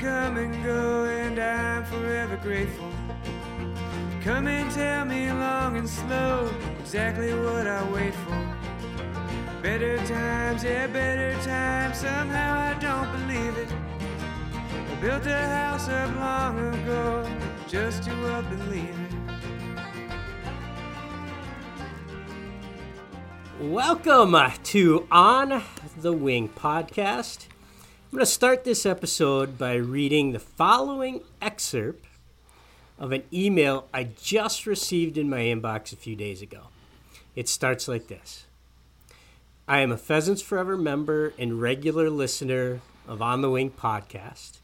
Come and go, and I'm forever grateful. Come and tell me long and slow exactly what I wait for. Better times, yeah, better times. Somehow I don't believe it. I built a house up long ago just to up and leave it. Welcome to On the Wing podcast. I'm going to start this episode by reading the following excerpt of an email I just received in my inbox a few days ago. It starts like this I am a Pheasants Forever member and regular listener of On the Wing podcast.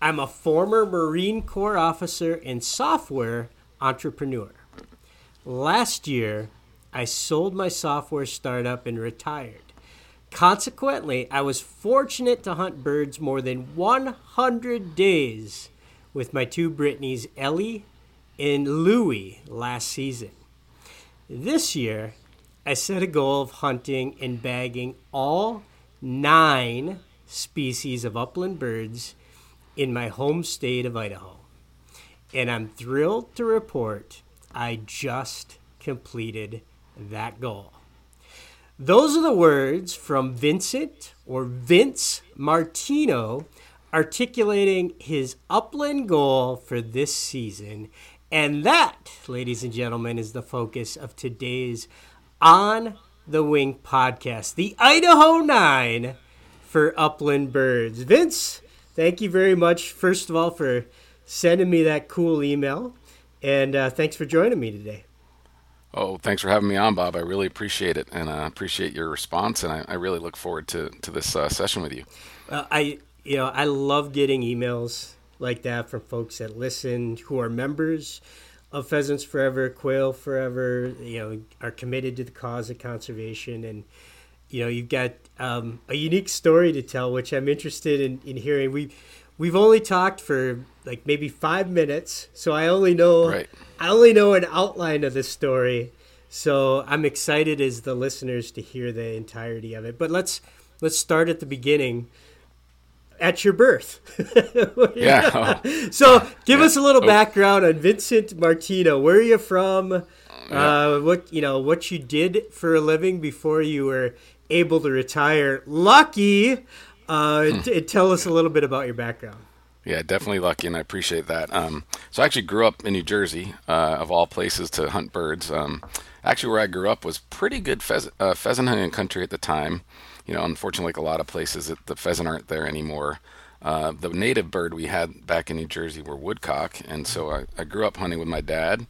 I'm a former Marine Corps officer and software entrepreneur. Last year, I sold my software startup and retired. Consequently, I was fortunate to hunt birds more than 100 days with my two Brittanys, Ellie and Louie, last season. This year, I set a goal of hunting and bagging all nine species of upland birds in my home state of Idaho. And I'm thrilled to report I just completed that goal. Those are the words from Vincent or Vince Martino articulating his upland goal for this season. And that, ladies and gentlemen, is the focus of today's On the Wing podcast, the Idaho 9 for upland birds. Vince, thank you very much, first of all, for sending me that cool email. And uh, thanks for joining me today. Oh, thanks for having me on, Bob. I really appreciate it, and uh, appreciate your response, and I, I, really look forward to to this uh, session with you. Uh, I, you know, I love getting emails like that from folks that listen, who are members of Pheasants Forever, Quail Forever. You know, are committed to the cause of conservation, and you know, you've got um, a unique story to tell, which I'm interested in, in hearing. We we've only talked for like maybe five minutes, so I only know right. I only know an outline of the story. So I'm excited as the listeners to hear the entirety of it. But let's let's start at the beginning. At your birth. yeah. so give yeah. us a little background on Vincent Martino. Where are you from? Yeah. Uh, what you know, what you did for a living before you were able to retire. Lucky. Uh, hmm. t- tell us a little bit about your background. Yeah, definitely lucky, and I appreciate that. Um, so I actually grew up in New Jersey, uh, of all places to hunt birds. Um, actually, where I grew up was pretty good pheasant, uh, pheasant hunting country at the time. You know, unfortunately, like a lot of places, it, the pheasant aren't there anymore. Uh, the native bird we had back in New Jersey were woodcock, and so I, I grew up hunting with my dad.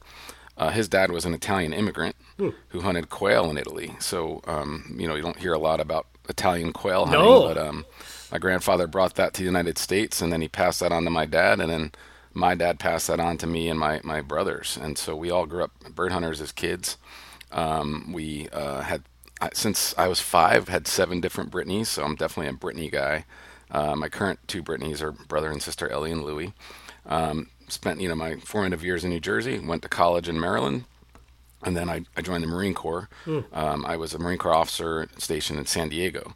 Uh, his dad was an Italian immigrant hmm. who hunted quail in Italy. So, um, you know, you don't hear a lot about Italian quail hunting, no. but um, my grandfather brought that to the United States, and then he passed that on to my dad, and then my dad passed that on to me and my my brothers, and so we all grew up bird hunters as kids. Um, we uh, had since I was five had seven different Brittanys, so I'm definitely a Brittany guy. Uh, my current two Brittanys are brother and sister Ellie and Louie. Um, spent you know my formative years in New Jersey, went to college in Maryland, and then I, I joined the Marine Corps. Mm. Um, I was a Marine Corps officer stationed in San Diego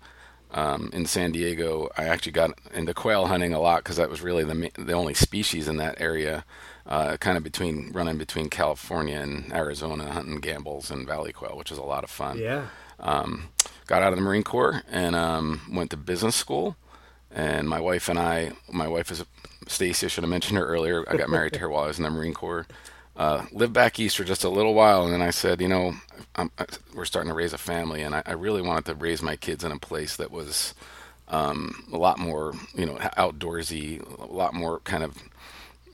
um, in San Diego, I actually got into quail hunting a lot because that was really the the only species in that area, uh, kind of between running between California and Arizona, hunting Gambel's and valley quail, which is a lot of fun. Yeah. Um, got out of the Marine Corps and um, went to business school. And my wife and I, my wife is Stacy. I should have mentioned her earlier. I got married to her while I was in the Marine Corps uh, lived back east for just a little while, and then I said, you know, I'm, I, we're starting to raise a family, and I, I, really wanted to raise my kids in a place that was um, a lot more, you know, outdoorsy, a lot more kind of,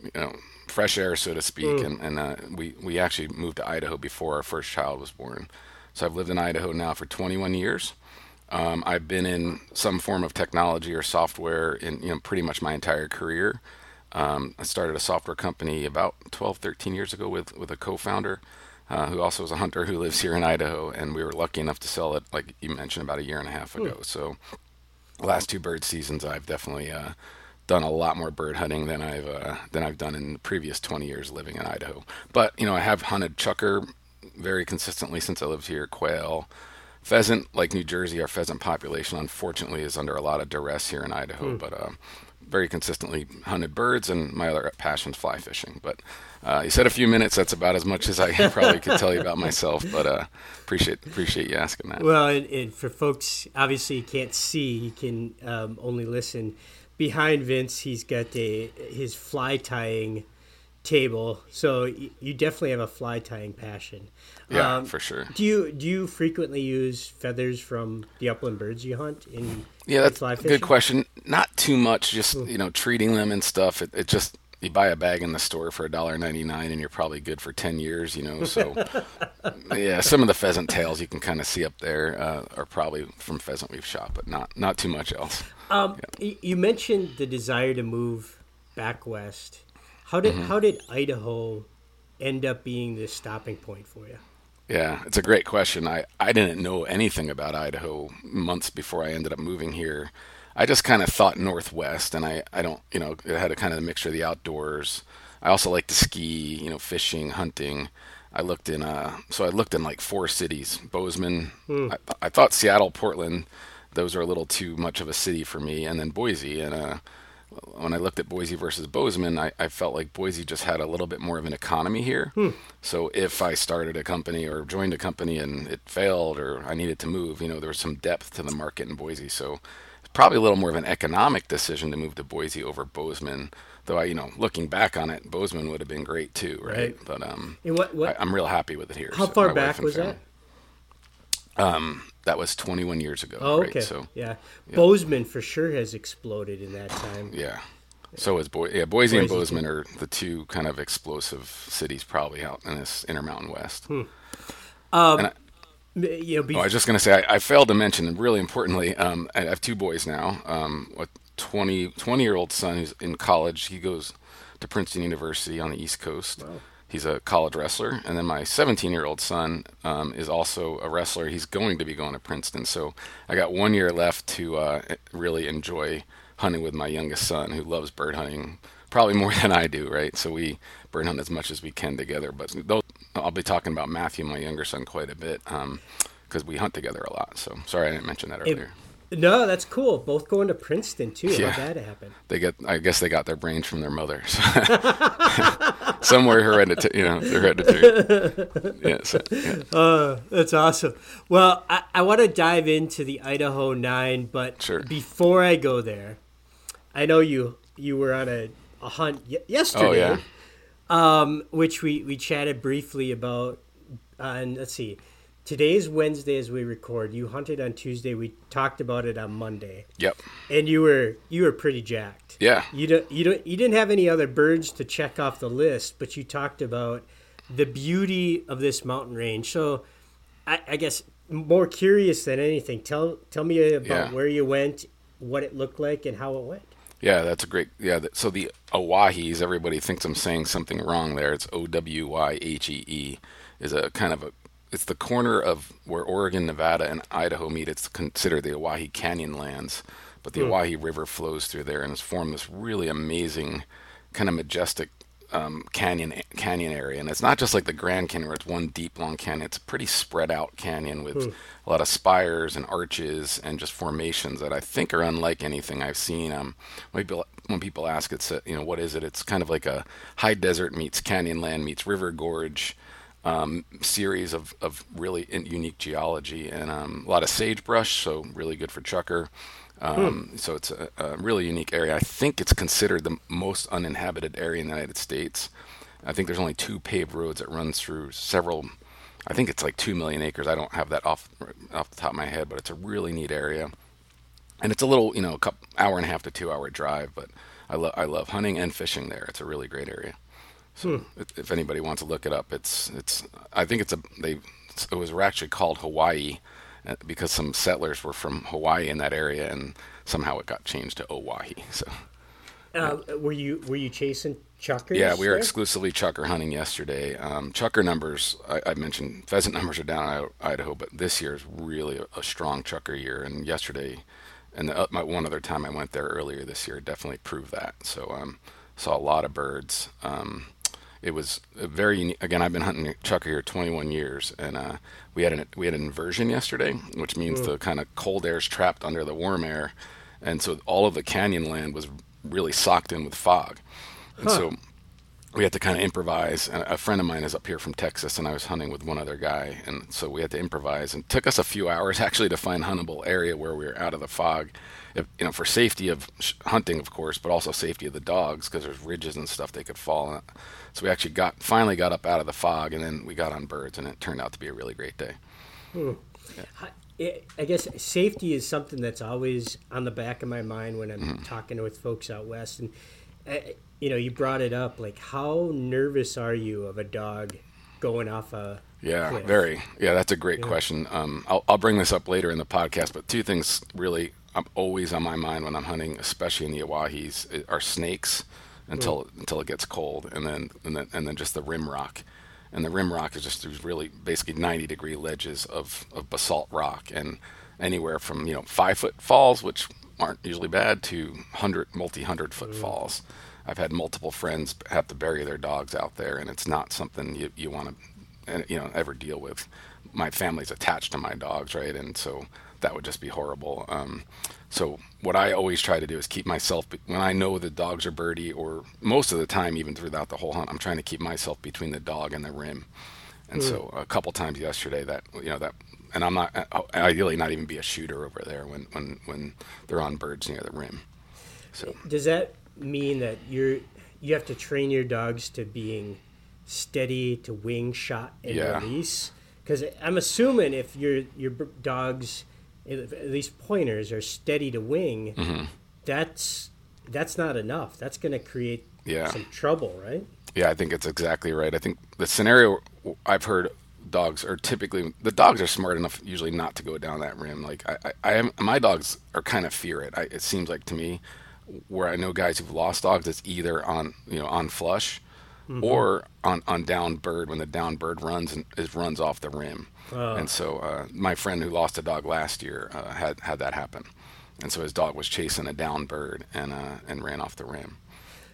you know, fresh air, so to speak. Mm. And, and uh, we we actually moved to Idaho before our first child was born, so I've lived in Idaho now for 21 years. Um, I've been in some form of technology or software in you know pretty much my entire career. Um, I started a software company about 12, 13 years ago with, with a co-founder uh, who also is a hunter who lives here in Idaho, and we were lucky enough to sell it, like you mentioned, about a year and a half ago. Mm. So, last two bird seasons, I've definitely uh, done a lot more bird hunting than I've uh, than I've done in the previous 20 years living in Idaho. But you know, I have hunted chukar very consistently since I lived here, quail, pheasant. Like New Jersey, our pheasant population, unfortunately, is under a lot of duress here in Idaho. Mm. But uh, very consistently hunted birds, and my other passion's fly fishing. But uh, you said a few minutes. That's about as much as I probably could tell you about myself. But uh, appreciate appreciate you asking that. Well, and, and for folks, obviously you can't see, you can um, only listen. Behind Vince, he's got a his fly tying table, so you definitely have a fly tying passion. Yeah, Um, for sure. Do you do you frequently use feathers from the upland birds you hunt in Yeah, that's a good question. Not too much, just you know, treating them and stuff. It, it just you buy a bag in the store for a dollar ninety nine, and you're probably good for ten years. You know, so yeah, some of the pheasant tails you can kind of see up there uh, are probably from pheasant we've shot, but not not too much else. Um, y- You mentioned the desire to move back west. How Mm-hmm. did how did Idaho end up being the stopping point for you? Yeah, it's a great question. I, I didn't know anything about Idaho months before I ended up moving here. I just kind of thought Northwest, and I, I don't, you know, it had a kind of a mixture of the outdoors. I also like to ski, you know, fishing, hunting. I looked in, uh, so I looked in like four cities. Bozeman, I, I thought Seattle, Portland, those are a little too much of a city for me, and then Boise. And uh, when I looked at Boise versus Bozeman, I, I felt like Boise just had a little bit more of an economy here. So if I started a company or joined a company and it failed or I needed to move, you know, there was some depth to the market in Boise. So it's probably a little more of an economic decision to move to Boise over Bozeman. Though I, you know, looking back on it, Bozeman would have been great too, right? Right. But um, what what I, I'm real happy with it here. how so far back was family. that? That was 21 years ago. Oh, right? okay. So yeah. Bozeman for sure has exploded in that time. Yeah. So is Boise. Yeah, Boise, and Boise, Bozeman are the two kind of explosive cities probably out in this Intermountain West. Hmm. and I, You know, be- oh, I was just going to say, I, I failed to mention, and really importantly, um, I have two boys now. Um, a 20, 20 year old son who's in college. He goes to Princeton University on the East Coast. He's a college wrestler. And then my 17 year old son um, is also a wrestler. He's going to be going to Princeton. So I got one year left to uh, really enjoy hunting with my youngest son who loves bird hunting probably more than I do, right? So we bird hunt as much as we can together. But those, I'll be talking about Matthew, my younger son, quite a bit because we hunt together a lot. So sorry I didn't mention that earlier. No, that's cool. Both going to Princeton too. Yeah. How that happened? they get I guess they got their brains from their mother. Somewhere hereditary, you know, hereditary. Yeah, so, yeah. That's awesome. Well, I, I want to dive into the Idaho Nine, but Sure. before I go there, I know you you were on a, a hunt y- yesterday, Oh yeah. um, which we, we chatted briefly about. Uh, and let's see, today's Wednesday as we record. You hunted on Tuesday. We talked about it on Monday, Yep. and you were you were pretty jacked. Yeah. You don't you don't you didn't have any other birds to check off the list, but you talked about the beauty of this mountain range. So, I, I guess more curious than anything, tell tell me about Yeah. where you went, what it looked like, and how it went. Yeah, that's a great. Yeah, so the Owyhees, everybody thinks I'm saying something wrong there. It's O W Y H E E, is a kind of a. It's the corner of where Oregon, Nevada, and Idaho meet. It's considered the Owyhee Canyon lands, but the Owyhee River flows through there and has formed this really amazing, kind of majestic um, canyon canyon area. And it's not just like the Grand Canyon where it's one deep long canyon. It's a pretty spread out canyon with a lot of spires and arches and just formations that I think are unlike anything I've seen. Um, when people when people ask, it's a, you know what is it? It's kind of like a high desert meets canyon land meets river gorge um, series of, of really in- unique geology and um, a lot of sagebrush, so really good for chukar. Um, So it's a, a really unique area. I think it's considered the most uninhabited area in the United States. I think there's only two paved roads that run through several. I think it's like two million acres. I don't have that off off the top of my head, but it's a really neat area, and it's a little you know a couple, hour and a half to two hour drive. But I love I love hunting and fishing there. It's a really great area. So if, if anybody wants to look it up, it's it's. I think it's a they. It was actually called Hawaii uh, because some settlers were from Hawaii in that area, and somehow it got changed to Owyhee. So Uh, were you were you chasing chukars? yeah, we were there? exclusively chukar hunting yesterday. Um, chukar numbers, I, I mentioned pheasant numbers are down in Idaho, but this year is really a, a strong chukar year. And yesterday, and the, uh, my, one other time I went there earlier this year definitely proved that. So um, saw a lot of birds. Um, it was a very unique. Again, I've been hunting chukar here 21 years, and uh, we had an we had an inversion yesterday, which means the kind of cold air is trapped under the warm air, and so all of the canyon land was really socked in with fog, and so we had to kind of improvise. And a friend of mine is up here from Texas, and I was hunting with one other guy, and so we had to improvise. And it took us a few hours actually to find huntable area where we were out of the fog, if, you know, for safety of sh- hunting, of course, but also safety of the dogs because there's ridges and stuff they could fall on. So we actually got finally got up out of the fog, and then we got on birds, and it turned out to be a really great day. I I guess safety is something that's always on the back of my mind when I'm Mm-hmm. talking with folks out west. And uh, you know, you brought it up. Like, how nervous are you of a dog going off a Yeah, cliff? very. Yeah, that's a great question. Um, I'll, I'll bring this up later in the podcast, but two things really I'm always on my mind when I'm hunting, especially in the Owyhees, i- are snakes until until it gets cold, and then and then and then just the rim rock. And the rim rock is just these really basically 90 degree ledges of, of basalt rock, and anywhere from you know five foot falls, which aren't usually bad, to hundred multi hundred foot falls. I've had multiple friends have to bury their dogs out there, and it's not something you, you want to you know ever deal with. My family's attached to my dogs right? And so that would just be horrible. Um, so what i always try to do is keep myself when i know the dogs are birdie or most of the time even throughout the whole hunt i'm trying to keep myself between the dog and the rim and so mm. a couple times yesterday that you know that and i'm not ideally not even be a shooter over there when when when they're on birds near the rim so Does that mean that you're you have to train your dogs to being steady to wing shot and Yeah. release? Because I'm assuming if your your dogs, least pointers, are steady to wing, Mm-hmm. that's that's not enough. That's going to create Yeah. some trouble, right? Yeah, I think it's exactly right. I think the scenario I've heard dogs are typically the dogs are smart enough usually not to go down that rim. Like I, I, I am, my dogs are kind of fear it. I, it seems like to me, where I know guys who've lost dogs, it's either on you know on flush, or on on down bird when the down bird runs and is runs off the rim. And so uh, my friend who lost a dog last year uh, had had that happen, and so his dog was chasing a down bird and uh, and ran off the rim.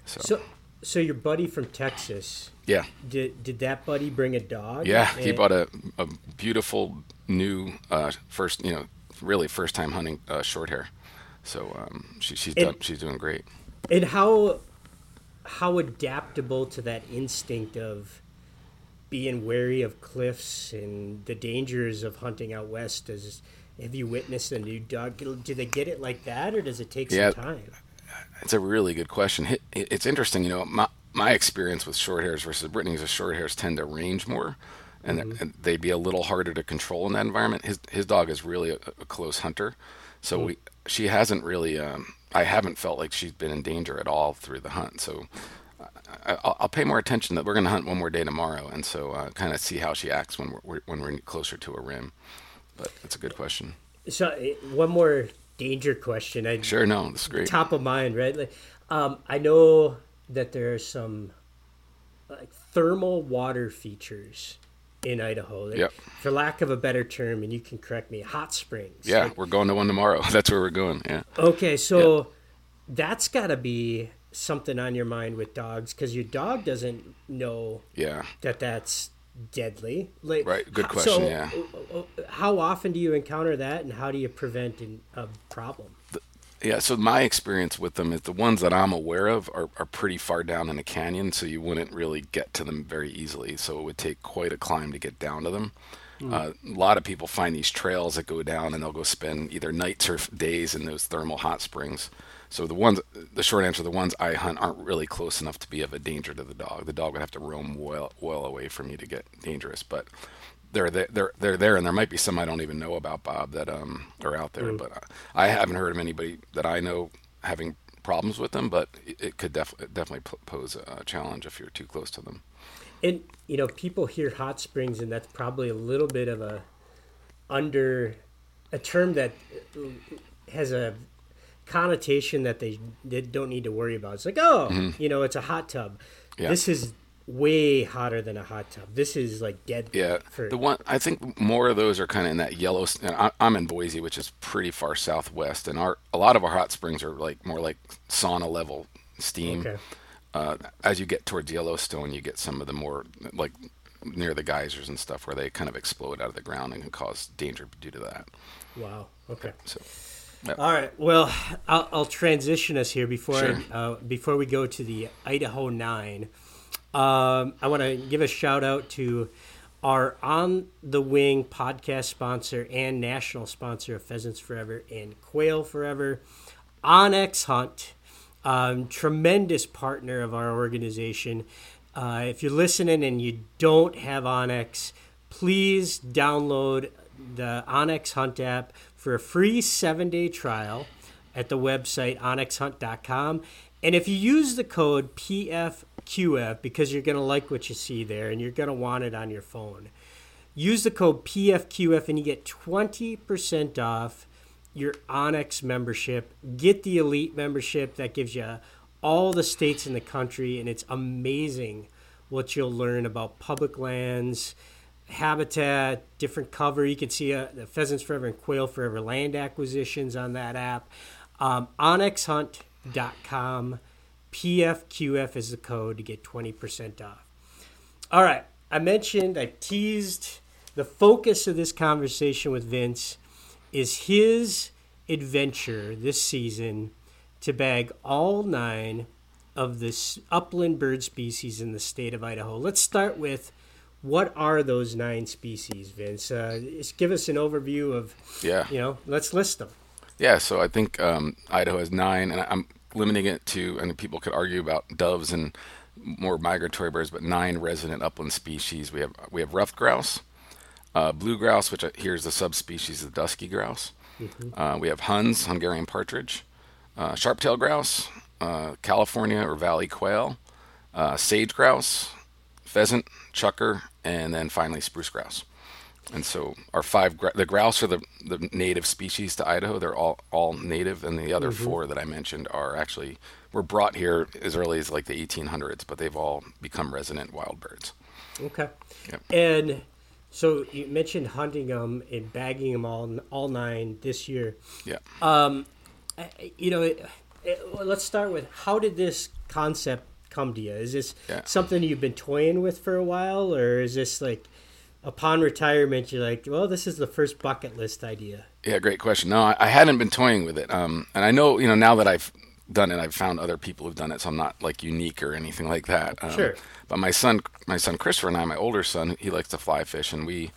So, So, so your buddy from Texas, yeah. did did that buddy bring a dog? Yeah, he bought a, a beautiful new uh, first, you know, really first time hunting uh, short hair. So um, she, she's And- done, she's doing great. And how how adaptable to that instinct of being wary of cliffs and the dangers of hunting out west does have you witnessed a new dog do they get it like that or does it take Yeah. some time It's a really good question. It- it- It's interesting, you know, my my experience with short hairs versus Brittany's is short hairs tend to range more, and, and they'd be a little harder to control in that environment. His his dog is really a, a close hunter, so we she hasn't really. Um, I haven't felt like she's been in danger at all through the hunt. So I, I'll, I'll pay more attention. That we're going to hunt one more day tomorrow, and so uh, kind of see how she acts when we're when we're closer to a rim. But that's a good question. so eh, one more danger question I Sure, no, this is great. top of mind right like, um, I know that there are some like thermal water features in Idaho Yep. for lack of a better term and you can correct me hot springs Yeah, Like, we're going to one tomorrow. That's where we're going. Yeah. Okay, so that's got to be something on your mind with dogs because your dog doesn't know Yeah. that that's deadly. Like, Right, good question, So, yeah. how often do you encounter that, and how do you prevent a problem? Yeah, so my experience with them is the ones that I'm aware of are, are pretty far down in a canyon, so you wouldn't really get to them very easily. So it would take quite a climb to get down to them. Uh, a lot of people find these trails that go down, and they'll go spend either nights or days in those thermal hot springs. So the ones, the short answer, the ones I hunt aren't really close enough to be of a danger to the dog. The dog would have to roam well, well away from you to get dangerous, but they're there, they're they're there, and there might be some I don't even know about, Bob, that um are out there. But uh, I haven't heard of anybody that I know having problems with them. But it, it could def- definitely pose a challenge if you're too close to them. And you know, people hear hot springs, and that's probably a little bit of a under a term that uh, has a connotation that they, they don't need to worry about. It's like, oh, you know, it's a hot tub. Mm-hmm. Yeah. This is way hotter than a hot tub. This is like dead. Yeah, For, the one I think more of those are kind of in that yellow. I, I'm in Boise, which is pretty far southwest, and our a lot of our hot springs are like more like sauna level steam. Okay. Uh, as you get towards Yellowstone, you get some of the more like near the geysers and stuff where they kind of explode out of the ground and can cause danger due to that. Wow. Okay. So Yep. All right. Well, I'll, I'll transition us here before Sure. I, uh, before we go to the Idaho Nine. Um, I want to give a shout out to our On the Wing podcast sponsor and national sponsor of Pheasants Forever and Quail Forever, onX Hunt. Um, tremendous partner of our organization. Uh, if you're listening and you don't have onX, please download the onX Hunt app for a free seven day trial at the website onxhunt.com. And if you use the code PFQF, because you're going to like what you see there and you're going to want it on your phone, use the code PFQF and you get 20% off your onX membership. Get the Elite membership that gives you all the states in the country, and it's amazing what you'll learn about public lands, habitat, different cover. You can see uh, the Pheasants Forever and Quail Forever land acquisitions on that app. Um, OnXHunt.com. PFQF is the code to get 20% off. All right. I mentioned, I teased the focus of this conversation with Vince is his adventure this season to bag all nine of the upland bird species in the state of Idaho. Let's start with what are those nine species, Vince? Uh, just give us an overview of, Yeah. you know, let's list them. Yeah, so I think um, Idaho has nine, and I'm limiting it to, and people could argue about doves and more migratory birds, but nine resident upland species. We have we have ruffed grouse, uh, blue grouse, which here is the subspecies of dusky grouse. Uh, we have Huns, Hungarian partridge, uh, sharp-tailed grouse, uh, California or valley quail, uh, sage grouse, pheasant, chukar, and then finally spruce grouse. And so our five the grouse are the, the native species to Idaho. They're all all native, and the other four that I mentioned are actually were brought here as early as like the 1800s, but they've all become resident wild birds. Okay. Yep. And so you mentioned hunting them and bagging them all, all nine this year. Yeah. Um, you know, it, it, well, let's start with how did this concept come to you? Is this Yeah. something you've been toying with for a while, or is this like upon retirement you're like, well, this is the first bucket list idea? Yeah, great question. No, I, I hadn't been toying with it, um, and I know you know now that I've done it, I've found other people who've done it, so I'm not like unique or anything like that. Um, Sure. But my son, my son Christopher and I, my older son, he likes to fly fish, and we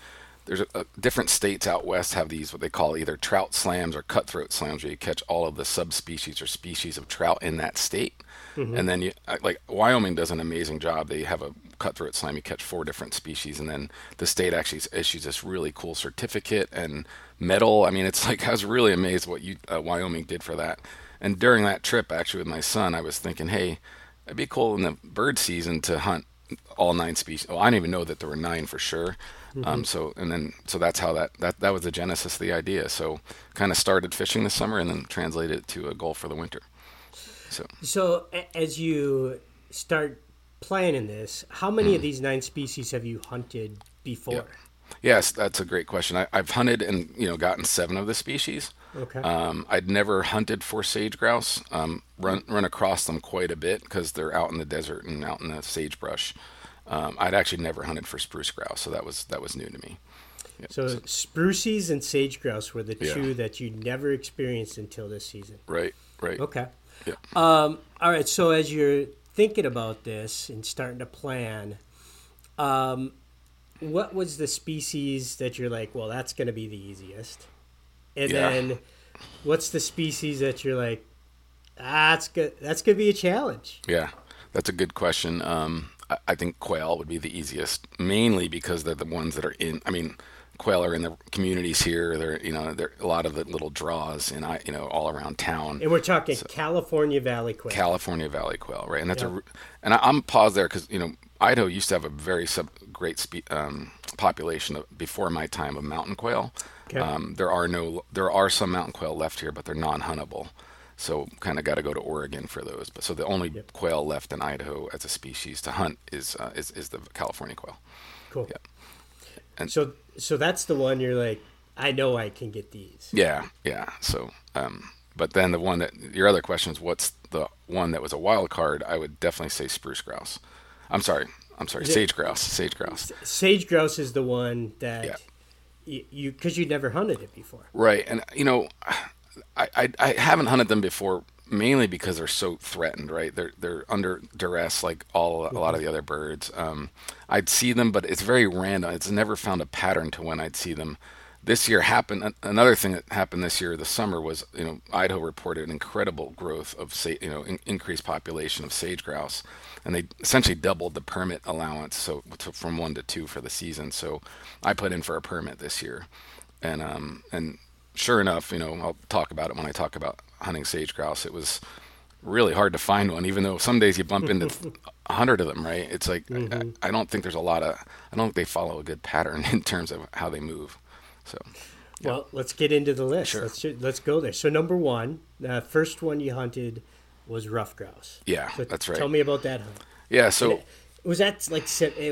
there's a, a, different states out west have these what they call either trout slams or cutthroat slams, where you catch all of the subspecies or species of trout in that state, and then you like Wyoming does an amazing job. They have a cutthroat slam. You catch four different species, and then the state actually issues this really cool certificate and medal. I mean, it's like I was really amazed what you uh, Wyoming did for that. And during that trip, actually with my son, I was thinking, hey, it'd be cool in the bird season to hunt all nine species. Well, I didn't even know that there were nine for sure. Um, so and then so that's how that, that that was the genesis of the idea. So kind of started fishing this summer and then translated it to a goal for the winter. So So as you start planning this, how many of these nine species have you hunted before? Yeah. yes, that's a great question. I, I've hunted and you know gotten seven of the species. Okay. Um, I'd never hunted for sage grouse. Um, run run across them quite a bit because they're out in the desert and out in the sagebrush. Um, I'd actually never hunted for spruce grouse, so that was that was new to me. Yeah, so spruces and sage grouse were the Yeah. two that you never experienced until this season. right, right. Okay. Yeah. Um, all right. So as you're thinking about this and starting to plan, um, what was the species that you're like, well, that's going to be the easiest, and Yeah. then what's the species that you're like, ah, that's good. That's going to be a challenge. Yeah, that's a good question. Um, I, I think quail would be the easiest, mainly because they're the ones that are in. I mean, quail are in the communities here. They're you know they're a lot of the little draws in I you know all around town. And we're talking California Valley quail. California Valley quail, right? And that's Yeah. a, and I, I'm paused there because you know Idaho used to have a very sub, great spe- um, population of, before my time of mountain quail. Okay. Um, there are no, there are some mountain quail left here, but they're non-huntable. So kind of got to go to Oregon for those. But so the only Yep. quail left in Idaho as a species to hunt is uh, is, is the California quail. cool. Yeah. And- so, so that's the one you're like, I know I can get these. Yeah, yeah. So, um, but then the one that your other question is, what's the one that was a wild card? I would definitely say spruce grouse. I'm sorry, I'm sorry, Is it- sage grouse, sage grouse. Sage grouse is the one that Yeah. y- you because you'd never hunted it before. Right, and you know, I, I, I haven't hunted them before mainly because they're so threatened, right? They're they're under duress like all a lot of the other birds. Um, I'd see them, but it's very random. It's never found a pattern to when I'd see them. This year happened. Another thing that happened this year, the summer was, you know, Idaho reported an incredible growth of, you know, in, increased population of sage grouse, and they essentially doubled the permit allowance, so to, from one to two for the season. So I put in for a permit this year, and um and sure enough, you know, I'll talk about it when I talk about hunting sage grouse. It was really hard to find one, even though some days you bump into a hundred of them. Right? It's like mm-hmm. I, I, don't think there's a lot of. I don't think they follow a good pattern in terms of how they move. So. Yeah. Well, let's get into the list. Sure. Let's let's go there. So number one, the first one you hunted was ruffed grouse. Yeah, so that's right. Tell me about that hunt. Yeah, so was that like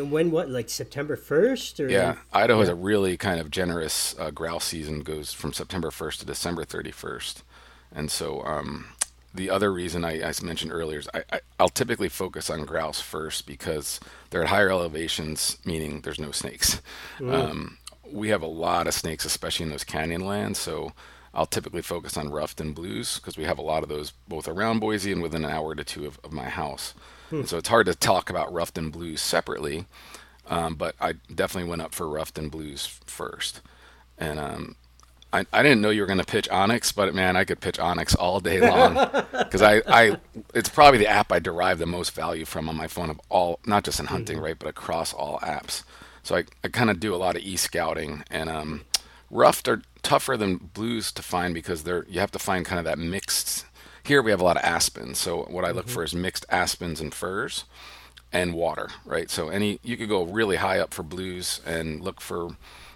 when what like September first or yeah Idaho has a really kind of generous uh, grouse season goes from September first to December thirty first. And so um, the other reason I, I, mentioned earlier is I, will typically focus on grouse first because they're at higher elevations, meaning there's no snakes. Mm. Um, we have a lot of snakes, especially in those canyon lands. So I'll typically focus on ruffed and blues because we have a lot of those both around Boise and within an hour to two of, of my house. Hmm. so it's hard to talk about ruffed and blues separately, um, but I definitely went up for ruffed and blues first. And um, I, I didn't know you were going to pitch onX, but man, I could pitch onX all day long because I, I, it's probably the app I derive the most value from on my phone of all, not just in hunting, mm-hmm. right, but across all apps. So I, I kind of do a lot of e-scouting and um, ruffed are tougher than blues to find because they're you have to find kind of that mixed. Here we have a lot of aspens, so what I look mm-hmm. for is mixed aspens and firs and water, right? So any you could go really high up for blues and look for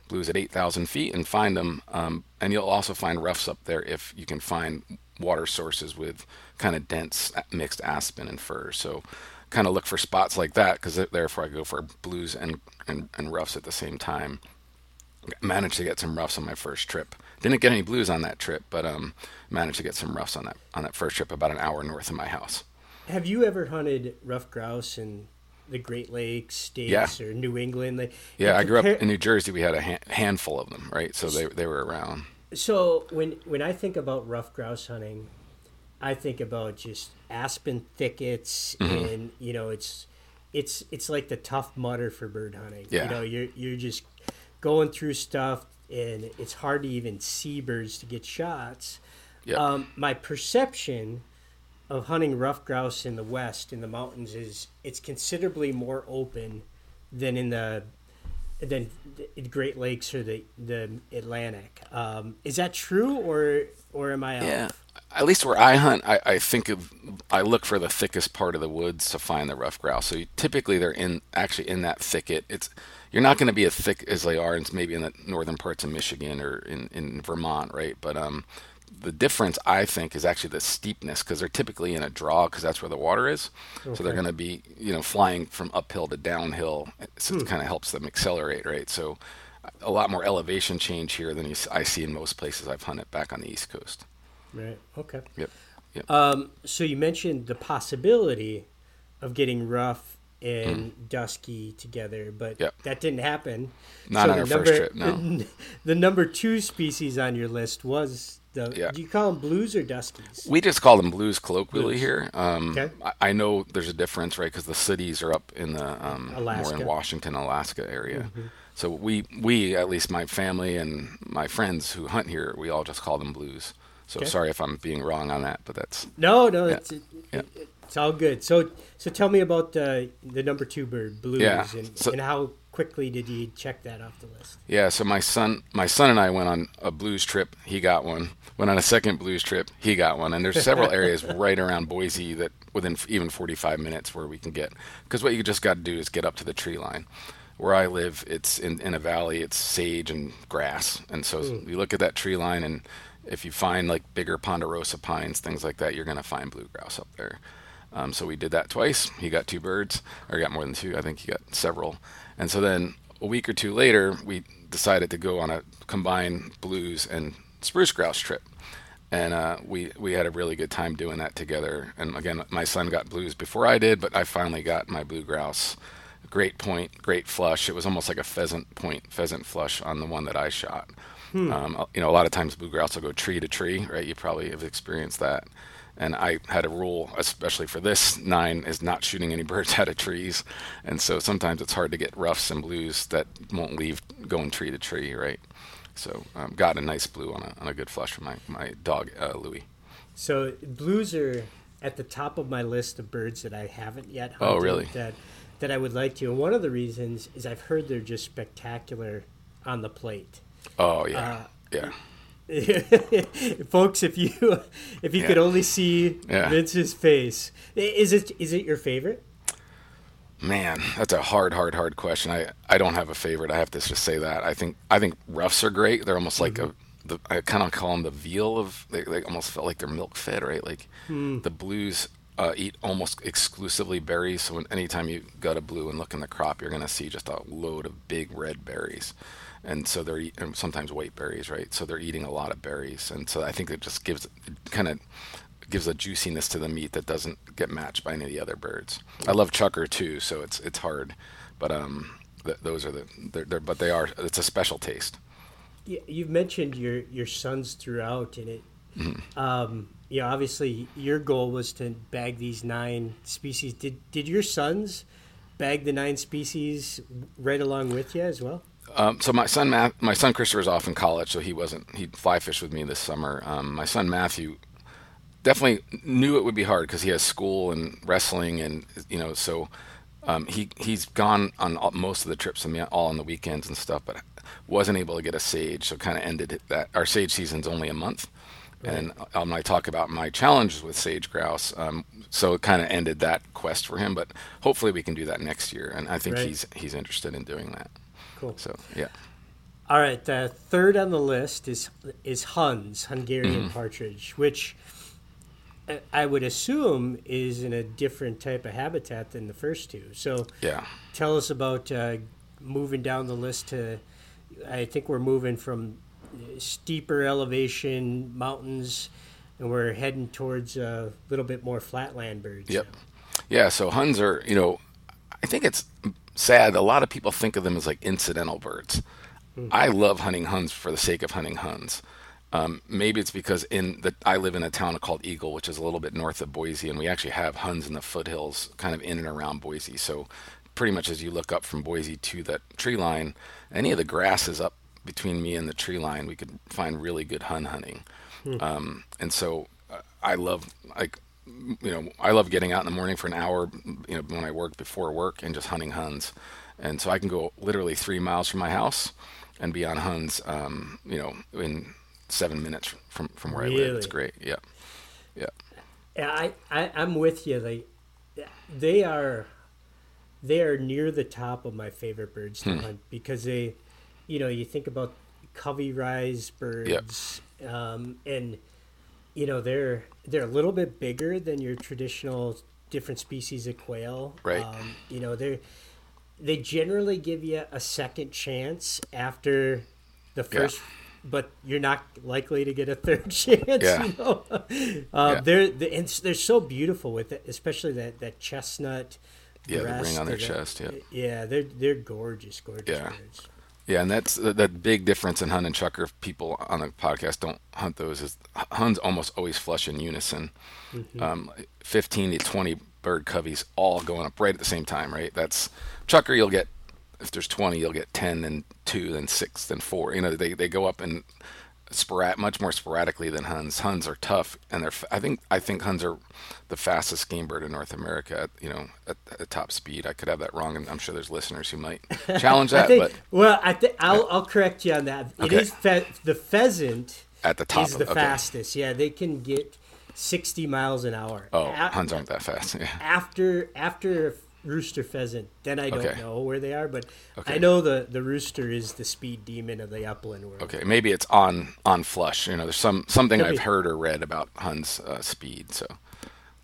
blues at 8,000 feet and find them. Um, and you'll also find ruffs up there if you can find water sources with kind of dense mixed aspen and fir. So kind of look for spots like that because therefore I go for blues and, and, and ruffs at the same time. Managed to get some ruffs on my first trip. Didn't get any blues on that trip, but um, managed to get some ruffs on that on that first trip about an hour north of my house. Have you ever hunted ruffed grouse and the Great Lakes states yeah. or New England. Like, yeah, I grew up in New Jersey. We had a ha- handful of them, right? So they they were around. So when when I think about ruffed grouse hunting, I think about just aspen thickets, mm-hmm. and you know, it's it's it's like the Tough Mudder for bird hunting. Yeah. You know, you're you're just going through stuff, and it's hard to even see birds to get shots. Yeah. Um, my perception of hunting ruffed grouse in the west in the mountains is it's considerably more open than in the than the Great Lakes or the the Atlantic. Um, is that true, or or am I? Yeah, at least where I hunt, I, I think of I look for the thickest part of the woods to find the ruffed grouse. So you, typically they're in actually in that thicket. It's you're not going to be as thick as they are in maybe in the northern parts of Michigan or in, in Vermont, right? But um, the difference, I think, is actually the steepness because they're typically in a draw because that's where the water is. Okay. So they're going to be, you know, flying from uphill to downhill. So hmm. it kind of helps them accelerate, right? So a lot more elevation change here than you, I see in most places I've hunted back on the East Coast. Right. Okay. Yep. yep. Um, so you mentioned the possibility of getting ruff and mm. dusky together, but yep. that didn't happen. Not so on our number, first trip. No. The, the number two species on your list was the, yeah. Do you call them blues or duskies? We just call them blues colloquially blues. here. Um, okay. I, I, know there's a difference, right? Because the sooties are up in the um, more in Washington, Alaska area. Mm-hmm. So we we at least my family and my friends who hunt here, we all just call them blues. So okay. sorry if I'm being wrong on that, but that's no, no, yeah. it's, it, yeah. it, it's all good. So so tell me about uh, the number two bird, blues, yeah. and, so, and how quickly did you check that off the list? Yeah, so my son, my son and I went on a blues trip. He got one. Went on a second blues trip. He got one. And there's several areas right around Boise that within even 45 minutes where we can get. Because what you just got to do is get up to the tree line. Where I live, it's in, in a valley. It's sage and grass. And so mm. you look at that tree line, and if you find like bigger ponderosa pines, things like that, you're going to find blue grouse up there. Um, so we did that twice. He got two birds, or he got more than two. I think he got several. And so then a week or two later, we decided to go on a combined blues and spruce grouse trip. And uh, we we had a really good time doing that together. And again, my son got blues before I did, but I finally got my blue grouse great point, great flush. It was almost like a pheasant point, pheasant flush on the one that I shot. Um, you know, a lot of times blue grouse will go tree to tree, right? You probably have experienced that. And I had a rule, especially for this nine, is not shooting any birds out of trees. And so sometimes it's hard to get ruffs and blues that won't leave going tree to tree, right? So um, got a nice blue on a, on a good flush from my, my dog, uh, Louie. So blues are at the top of my list of birds that I haven't yet Oh, hunted really? that that I would like to. And one of the reasons is I've heard they're just spectacular on the plate. Oh, yeah. yeah. Folks, if you if you could only see Yeah. Vince's face, is it is it your favorite? Man, that's a hard, hard, hard question. I, I don't have a favorite. I have to just say that. I think I think ruffs are great. They're almost like a the, I kind of call them the veal of. They, they almost felt like they're milk fed, right? Like the blues uh, eat almost exclusively berries. So when, anytime you go to blue and look in the crop, you're going to see just a load of big red berries. And so they're eat, and sometimes white berries, right? So they're eating a lot of berries, and so I think it just gives kind of gives a juiciness to the meat that doesn't get matched by any of the other birds. I love chukar too, so it's it's hard, but um, th- those are the they're, they're but they are it's a special taste. Y- You've mentioned your your sons throughout, and it. Mm-hmm. Um, you know, obviously, your goal was to bag these nine species. Did did your sons bag the nine species right along with you as well? Um, so my son Matt, my son Christopher is off in college, so he wasn't he fly fished with me this summer. Um, my son Matthew definitely knew it would be hard because he has school and wrestling, and you know, so um, he he's gone on all, most of the trips with me, all on the weekends and stuff, but wasn't able to get a sage, so kind of ended that our sage season's only a month. And um, I talk about my challenges with sage grouse, um, so it kind of ended that quest for him. But hopefully, we can do that next year, and I think Right. he's he's interested in doing that. Cool. So yeah. All right, the third on the list is is Huns, Hungarian Mm-hmm. partridge, which I- I would assume is in a different type of habitat than the first two. So, Yeah. tell us about uh, moving down the list to. I think we're moving from steeper elevation mountains, and we're heading towards a little bit more flatland birds. Yep. Yeah. So Huns are, you know, I think it's sad. A lot of people think of them as like incidental birds. I love hunting Huns for the sake of hunting Huns. Um, maybe it's because in the I live in a town called Eagle, which is a little bit north of Boise, and we actually have Huns in the foothills, kind of in and around Boise. So pretty much as you look up from Boise to that tree line, any of the grasses up between me and the tree line, we could find really good Hun hunting. Um, and so uh, I love like you know I love getting out in the morning for an hour, you know, when I work before work and just hunting Huns. And so I can go literally three miles from my house and be on Huns, um, you know, in seven minutes from from where I live. It's great. Yeah, yeah, Yeah, I, I I'm with you. Like, they are, they are near the top of my favorite birds Hmm. to hunt because they, you know, you think about covey rise birds, um, and you know they're they're a little bit bigger than your traditional different species of quail. Right. Um, you know they're they generally give you a second chance after the Yeah. first. But you're not likely to get a third chance. Yeah. You know? uh, Yeah. they're they, and they're so beautiful with it, especially that that chestnut. Yeah, the ring on their chest, yeah. yeah, they're they're gorgeous, gorgeous Yeah. birds. Yeah. And that's the, the big difference in Hun and Chukar. People on the podcast don't hunt those, is Huns almost always flush in unison. Um, Fifteen to twenty bird coveys all going up right at the same time. Right. That's Chukar. You'll get if there's 20, you'll get 10, then two, then six, then four. You know, they, they go up in sporad much more sporadically than Huns. Huns are tough, and they're. f- I think I think Huns are the fastest game bird in North America. At, you know, at, at top speed. I could have that wrong, and I'm sure there's listeners who might challenge that. think. but well, I think I'll I'll correct you on that. It Okay. is fe- the pheasant at the top is of the okay. fastest. Yeah, they can get sixty miles an hour. Oh, A- Huns aren't that fast. Yeah. after after rooster pheasant, then I don't Okay. know where they are, but Okay. I know the the rooster is the speed demon of the upland world. Okay, maybe it's on on flush. You know, there's some something I've heard or read about Huns uh, speed. So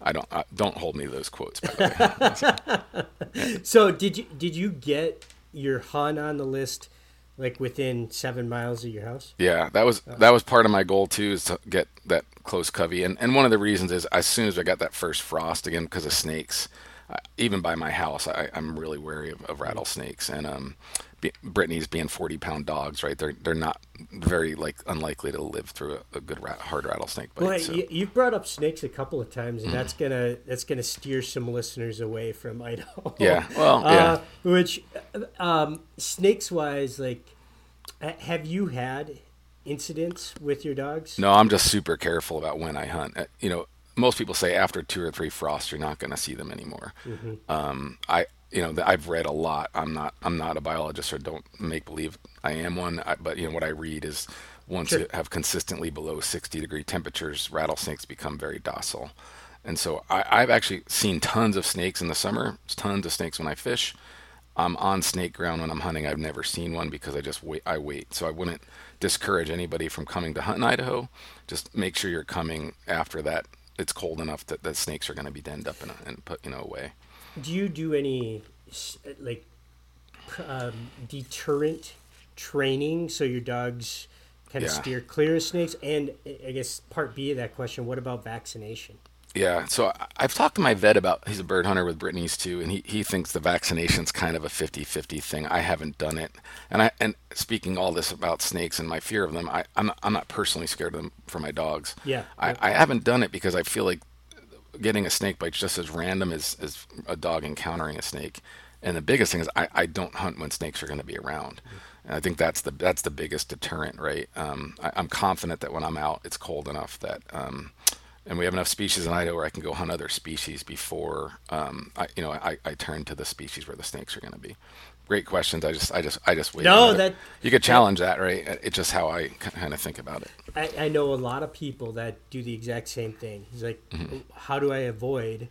I don't uh, don't hold me to those quotes. By the way. So did you did you get your hun on the list like within seven miles of your house? Yeah, that was that was part of my goal too, is to get that close covey. And and one of the reasons is as soon as I got that first frost again because of snakes, I, even by my house, I, I'm really wary of, of rattlesnakes. And um, be, Brittanys being 40 pound dogs, right? They're they're not very like unlikely to live through a, a good rat, hard rattlesnake bite. Well, so. you, you've brought up snakes a couple of times, and that's gonna that's gonna steer some listeners away from Idaho. Yeah, well, yeah. Uh, which, um, snakes wise, like, have you had incidents with your dogs? No, I'm just super careful about when I hunt. Uh, You know, most people say after two or three frosts, you're not going to see them anymore. Um, I you know I've read a lot. I'm not, I'm not a biologist, or don't make believe I am one. I, but you know, what I read is once Sure. you have consistently below 60 degree temperatures, rattlesnakes become very docile. And so I, I've actually seen tons of snakes in the summer, tons of snakes when I fish. I'm on snake ground when I'm hunting. I've never seen one because I just wait. I wait. So I wouldn't discourage anybody from coming to hunt in Idaho. Just make sure you're coming after that. It's cold enough that the snakes are going to be denned up and, and put you know away. Do you do any like um, deterrent training so your dogs kind of Yeah. steer clear of snakes? And I guess part B of that question: What about vaccination? Yeah, so I've talked to my vet about he's a bird hunter with Brittanys too, and he, he thinks the vaccination's kind of a 50-50 thing. I haven't done it, and I and speaking all this about snakes and my fear of them, I I'm not, I'm not personally scared of them for my dogs. Yeah. I, I haven't done it because I feel like getting a snake bite just as random as, as a dog encountering a snake. And the biggest thing is I, I don't hunt when snakes are going to be around. And I think that's the that's the biggest deterrent, right? Um, I, I'm confident that when I'm out, it's cold enough that, um, and we have enough species in Idaho where I can go hunt other species before, um, I, you know, I, I turn to the species where the snakes are going to be. Great questions. I just I just I just wait. No, it. that- you could challenge that, right? It's just how I kind of think about it. I, I know a lot of people that do the exact same thing. It's like, how do I avoid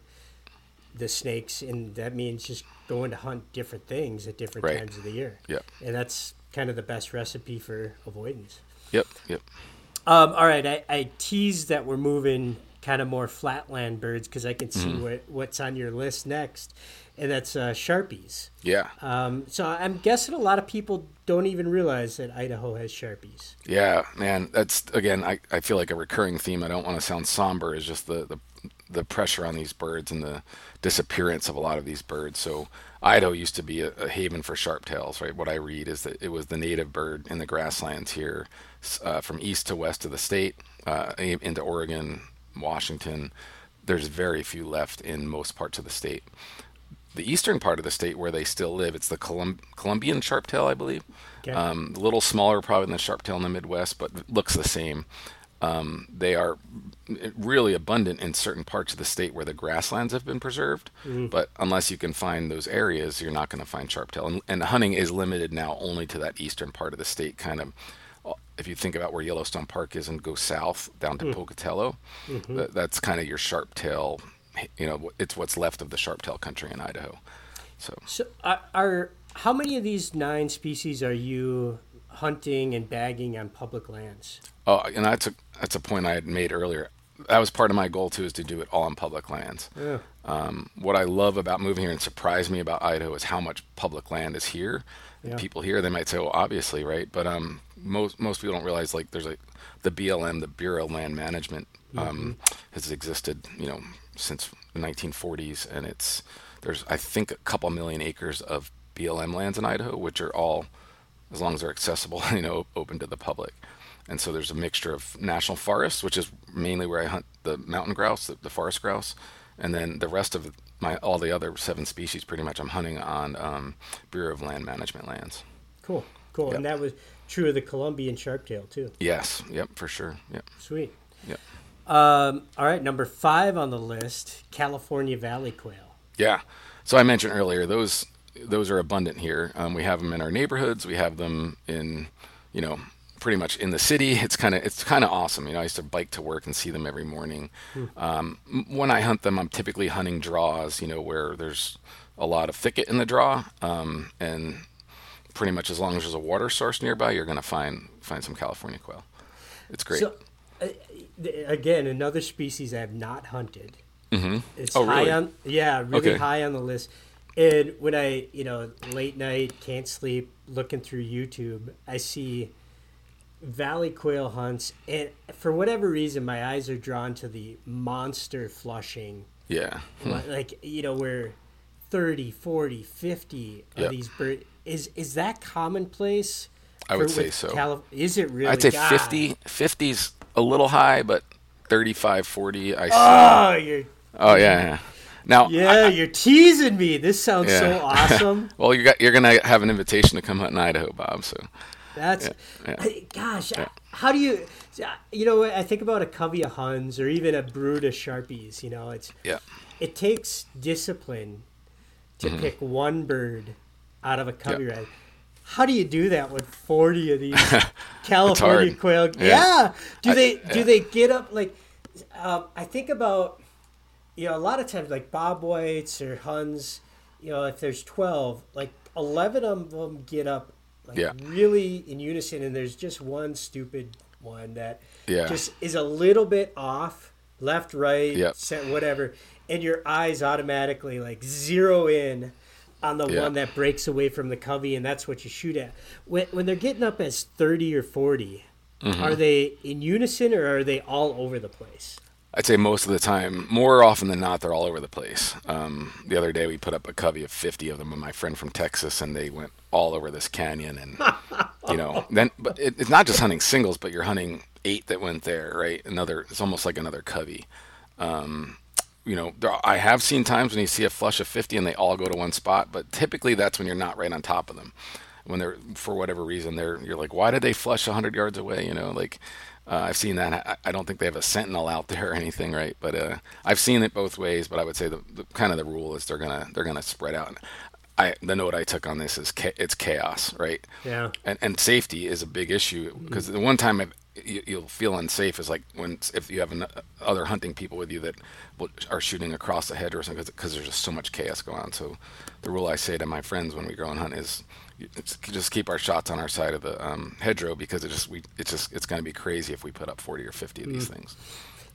the snakes? And that means just going to hunt different things at different Right. times of the year. Yep. And that's kind of the best recipe for avoidance. Yep. Yep. Um, all right, I, I teased that we're moving kind of more flatland birds because I can see what, what's on your list next, and that's uh, sharpies. Yeah. Um, so I'm guessing a lot of people don't even realize that Idaho has sharpies. Yeah, man, that's again. I, I feel like a recurring theme. I don't want to sound somber. Is just the, the the pressure on these birds and the disappearance of a lot of these birds. So Idaho used to be a, a haven for sharptails, right? What I read is that it was the native bird in the grasslands here, uh, from east to west of the state, uh, into Oregon, Washington. There's very few left in most parts of the state the eastern part of the state where they still live. It's the Colum- Columbian sharptail, I believe. Okay. Um, a little smaller, probably than the sharptail in the Midwest, but looks the same. Um, they are really abundant in certain parts of the state where the grasslands have been preserved. But unless you can find those areas, you're not going to find sharptail. And, and hunting is limited now only to that eastern part of the state, kind of. If you think about where Yellowstone Park is and go south down to hmm. Pocatello, mm-hmm. that, that's kind of your sharptail. You know, it's what's left of the sharptail country in Idaho. So So are, are how many of these nine species are you hunting and bagging on public lands? Oh, and that's a that's a point I had made earlier. That was part of my goal too, is to do it all on public lands. Yeah. Um, what I love about moving here and surprised me about Idaho is how much public land is here. Yeah. People here, they might say, "Well, obviously, right?" But um, most most people don't realize like there's like the BLM, the Bureau of Land Management, um, has existed, you know, since the 1940s, and it's there's I think a couple million acres of BLM lands in Idaho, which are all as long as they're accessible, you know, open to the public. And so there's a mixture of national forests, which is mainly where I hunt the mountain grouse, the, the forest grouse, and then the rest of my all the other seven species, pretty much, I'm hunting on um, Bureau of Land Management lands. Cool, cool. And that was true of the Columbian sharptail too. Yes, yep, for sure, yep, Sweet. yep, Um, all right, number five on the list: California valley quail. yeah. So I mentioned earlier those those are abundant here. Um, we have them in our neighborhoods. We have them in, you know, pretty much in the city. It's kind of it's kind of awesome. You know, I used to bike to work and see them every morning. Um, when I hunt them, I'm typically hunting draws. You know, where there's a lot of thicket in the draw, um, and pretty much as long as there's a water source nearby, you're going to find find some California quail. It's great. So, uh, again, another species I have not hunted. Mm-hmm. It's Oh, high really? on, yeah, really Okay. high on the list. And when I, you know, late night can't sleep, looking through YouTube, I see valley quail hunts, and for whatever reason, my eyes are drawn to the monster flushing, Yeah. Hmm. like you know where 30, 40, 50 of Yep. these birds. Is is that commonplace? I would say so. Calif- is it really? I'd say God. 50. 50's a little high, but 35, 40. I see. Oh, you're oh yeah, yeah. Now, yeah, you're teasing me. This sounds so awesome. well, you got you're gonna have an invitation to come hunt in Idaho, Bob. So That's yeah. I- gosh. How do you? You know, I think about a covey of Huns or even a brood of Sharpies. You know, it's yeah, it takes discipline to pick one bird out of a covey Mm-hmm. Yeah. How do you do that with forty of these California quail? Yeah. Yeah. Do I- they yeah. do they get up like? Um, I think about you know a lot of times like Bob Whites or Huns. You know, if there's twelve, like eleven of them get up like Yeah. really in unison, and there's just one stupid one that Yeah. just is a little bit off, left, right, Yep. set, whatever, and your eyes automatically like zero in on the one that breaks away from the covey, and that's what you shoot at. When when they're getting up as thirty or 40 Mm-hmm. are they in unison or are they all over the place? I'd say most of the time, more often than not, they're all over the place. Um, the other day, we put up a covey of 50 of them with my friend from Texas, and they went all over this canyon. And you know, then but it, it's not just hunting singles, but you're hunting eight that went there, right? Another, it's almost like another covey. Um, you know, there, I have seen times when you see a flush of 50 and they all go to one spot, but typically that's when you're not right on top of them. When they're for whatever reason, they're you're like, why did they flush 100 yards away? You know, like uh, I've seen that. I, I don't think they have a sentinel out there or anything, right? But uh, I've seen it both ways. But I would say the, the kind of the rule is they're gonna they're gonna spread out. I the note I took on this is cha- it's chaos, right? Yeah. and, and safety is a big issue because the one time I've, you, you'll feel unsafe is like when if you have an, other hunting people with you that will, are shooting across the head or something because there's just so much chaos going on. So the rule I say to my friends when we go and hunt is just keep our shots on our side of the um, hedgerow because it just we it's just it's going to be crazy if we put up 40 or 50 of these things.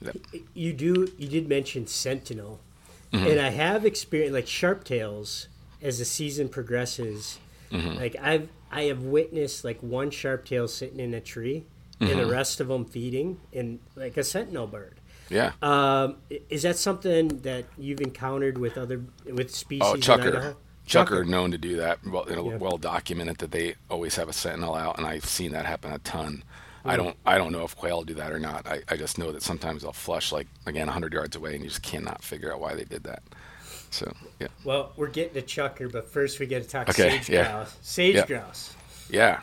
Yep. You do. You did mention Sentinel, Mm-hmm. and I have experienced like sharp tails as the season progresses. Mm-hmm. Like I've I have witnessed like one sharp tail sitting in a tree, and Mm-hmm. the rest of them feeding, and like a sentinel bird. Yeah. Um, is that something that you've encountered with other with species? Oh, in Chukar. Known to do that. Well, you know, Yeah. well documented that they always have a sentinel out, and I've seen that happen a ton. I Mm. don't. I don't know if quail do that or not. I, I just know that sometimes they'll flush like again 100 yards away, and you just cannot figure out why they did that. So yeah, Well, we're getting to Chukar, but first we got to talk Okay, sage yeah. grouse. Sage Yeah. grouse. yeah,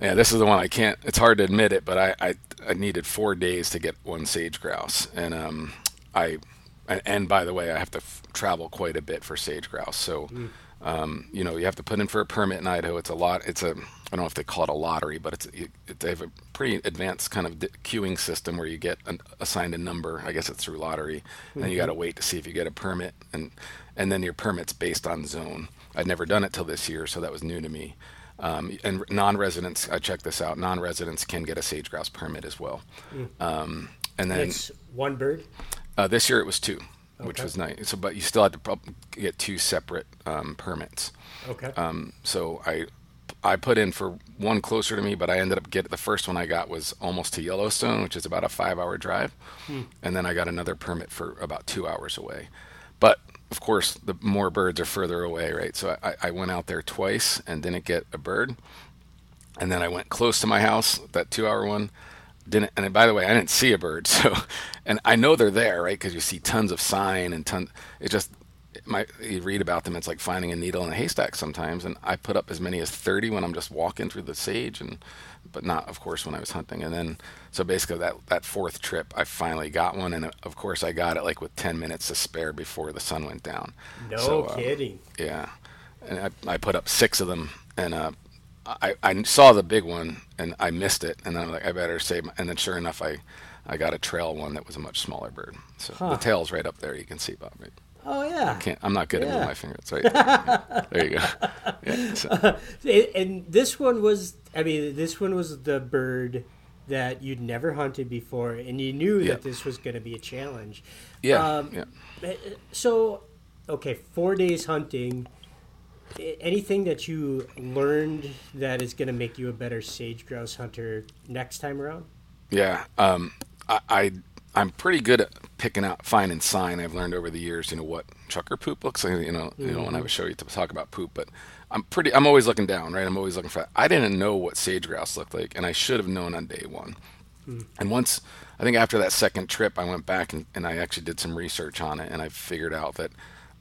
yeah. This is the one I can't. It's hard to admit it, but I I, I needed four days to get one sage grouse, and um I and, and by the way, I have to f- travel quite a bit for sage grouse. So. Um, you know, you have to put in for a permit in Idaho. It's a lot. It's a I don't know if they call it a lottery, but it's it, they have a pretty advanced kind of queuing system where you get an, assigned a number. I guess it's through lottery, and you got to wait to see if you get a permit, and and then your permit's based on zone. I'd never done it till this year, so that was new to me. Um, and non-residents, I checked this out. Non-residents can get a sage grouse permit as well. Um, and then It's one bird. Uh, this year it was two, which was nice. So, but you still had to get two separate um, permits. Okay. Um, so I I put in for one closer to me, but I ended up getting the first one I got was almost to Yellowstone, which is about a five hour drive, and then I got another permit for about two hours away. But of course, the more birds are further away, right? So I, I went out there twice and didn't get a bird, and then I went close to my house, that two hour one. Didn't, and by the way, I didn't see a bird. So, and I know they're there, right? Because you see tons of sign and ton. It just, my you read about them. It's like finding a needle in a haystack sometimes. And I put up as many as thirty when I'm just walking through the sage, and but not, of course, when I was hunting. And then, so basically, that that fourth trip, I finally got one, and of course, I got it like with ten minutes to spare before the sun went down. no so, uh, kidding. Yeah, and I, I put up six of them, and uh, I, I saw the big one, and I missed it, and I'm like, I better save. My, and then sure enough, I, I got a trail one that was a much smaller bird. So Huh. the tail's right up there. You can see Bob. Right? Oh yeah. I can't. I'm not good at Yeah. moving my finger. It's right there. Yeah. There you go. Yeah, so, And- And this one was, I mean, this one was the bird that you'd never hunted before, and you knew Yeah. that this was going to be a challenge. yeah, Um, yeah. So, okay, four days hunting. Anything that you learned that is going to make you a better sage grouse hunter next time around? Yeah. Um, I, I I'm pretty good at picking out finding sign. I've learned over the years, you know, what chukar poop looks like. You know, you know, when I would show you to talk about poop, but I'm pretty. I'm always looking down, right? I'm always looking for. I didn't know what sage grouse looked like, and I should have known on day one. And once, I think after that second trip, I went back and, and I actually did some research on it, and I figured out that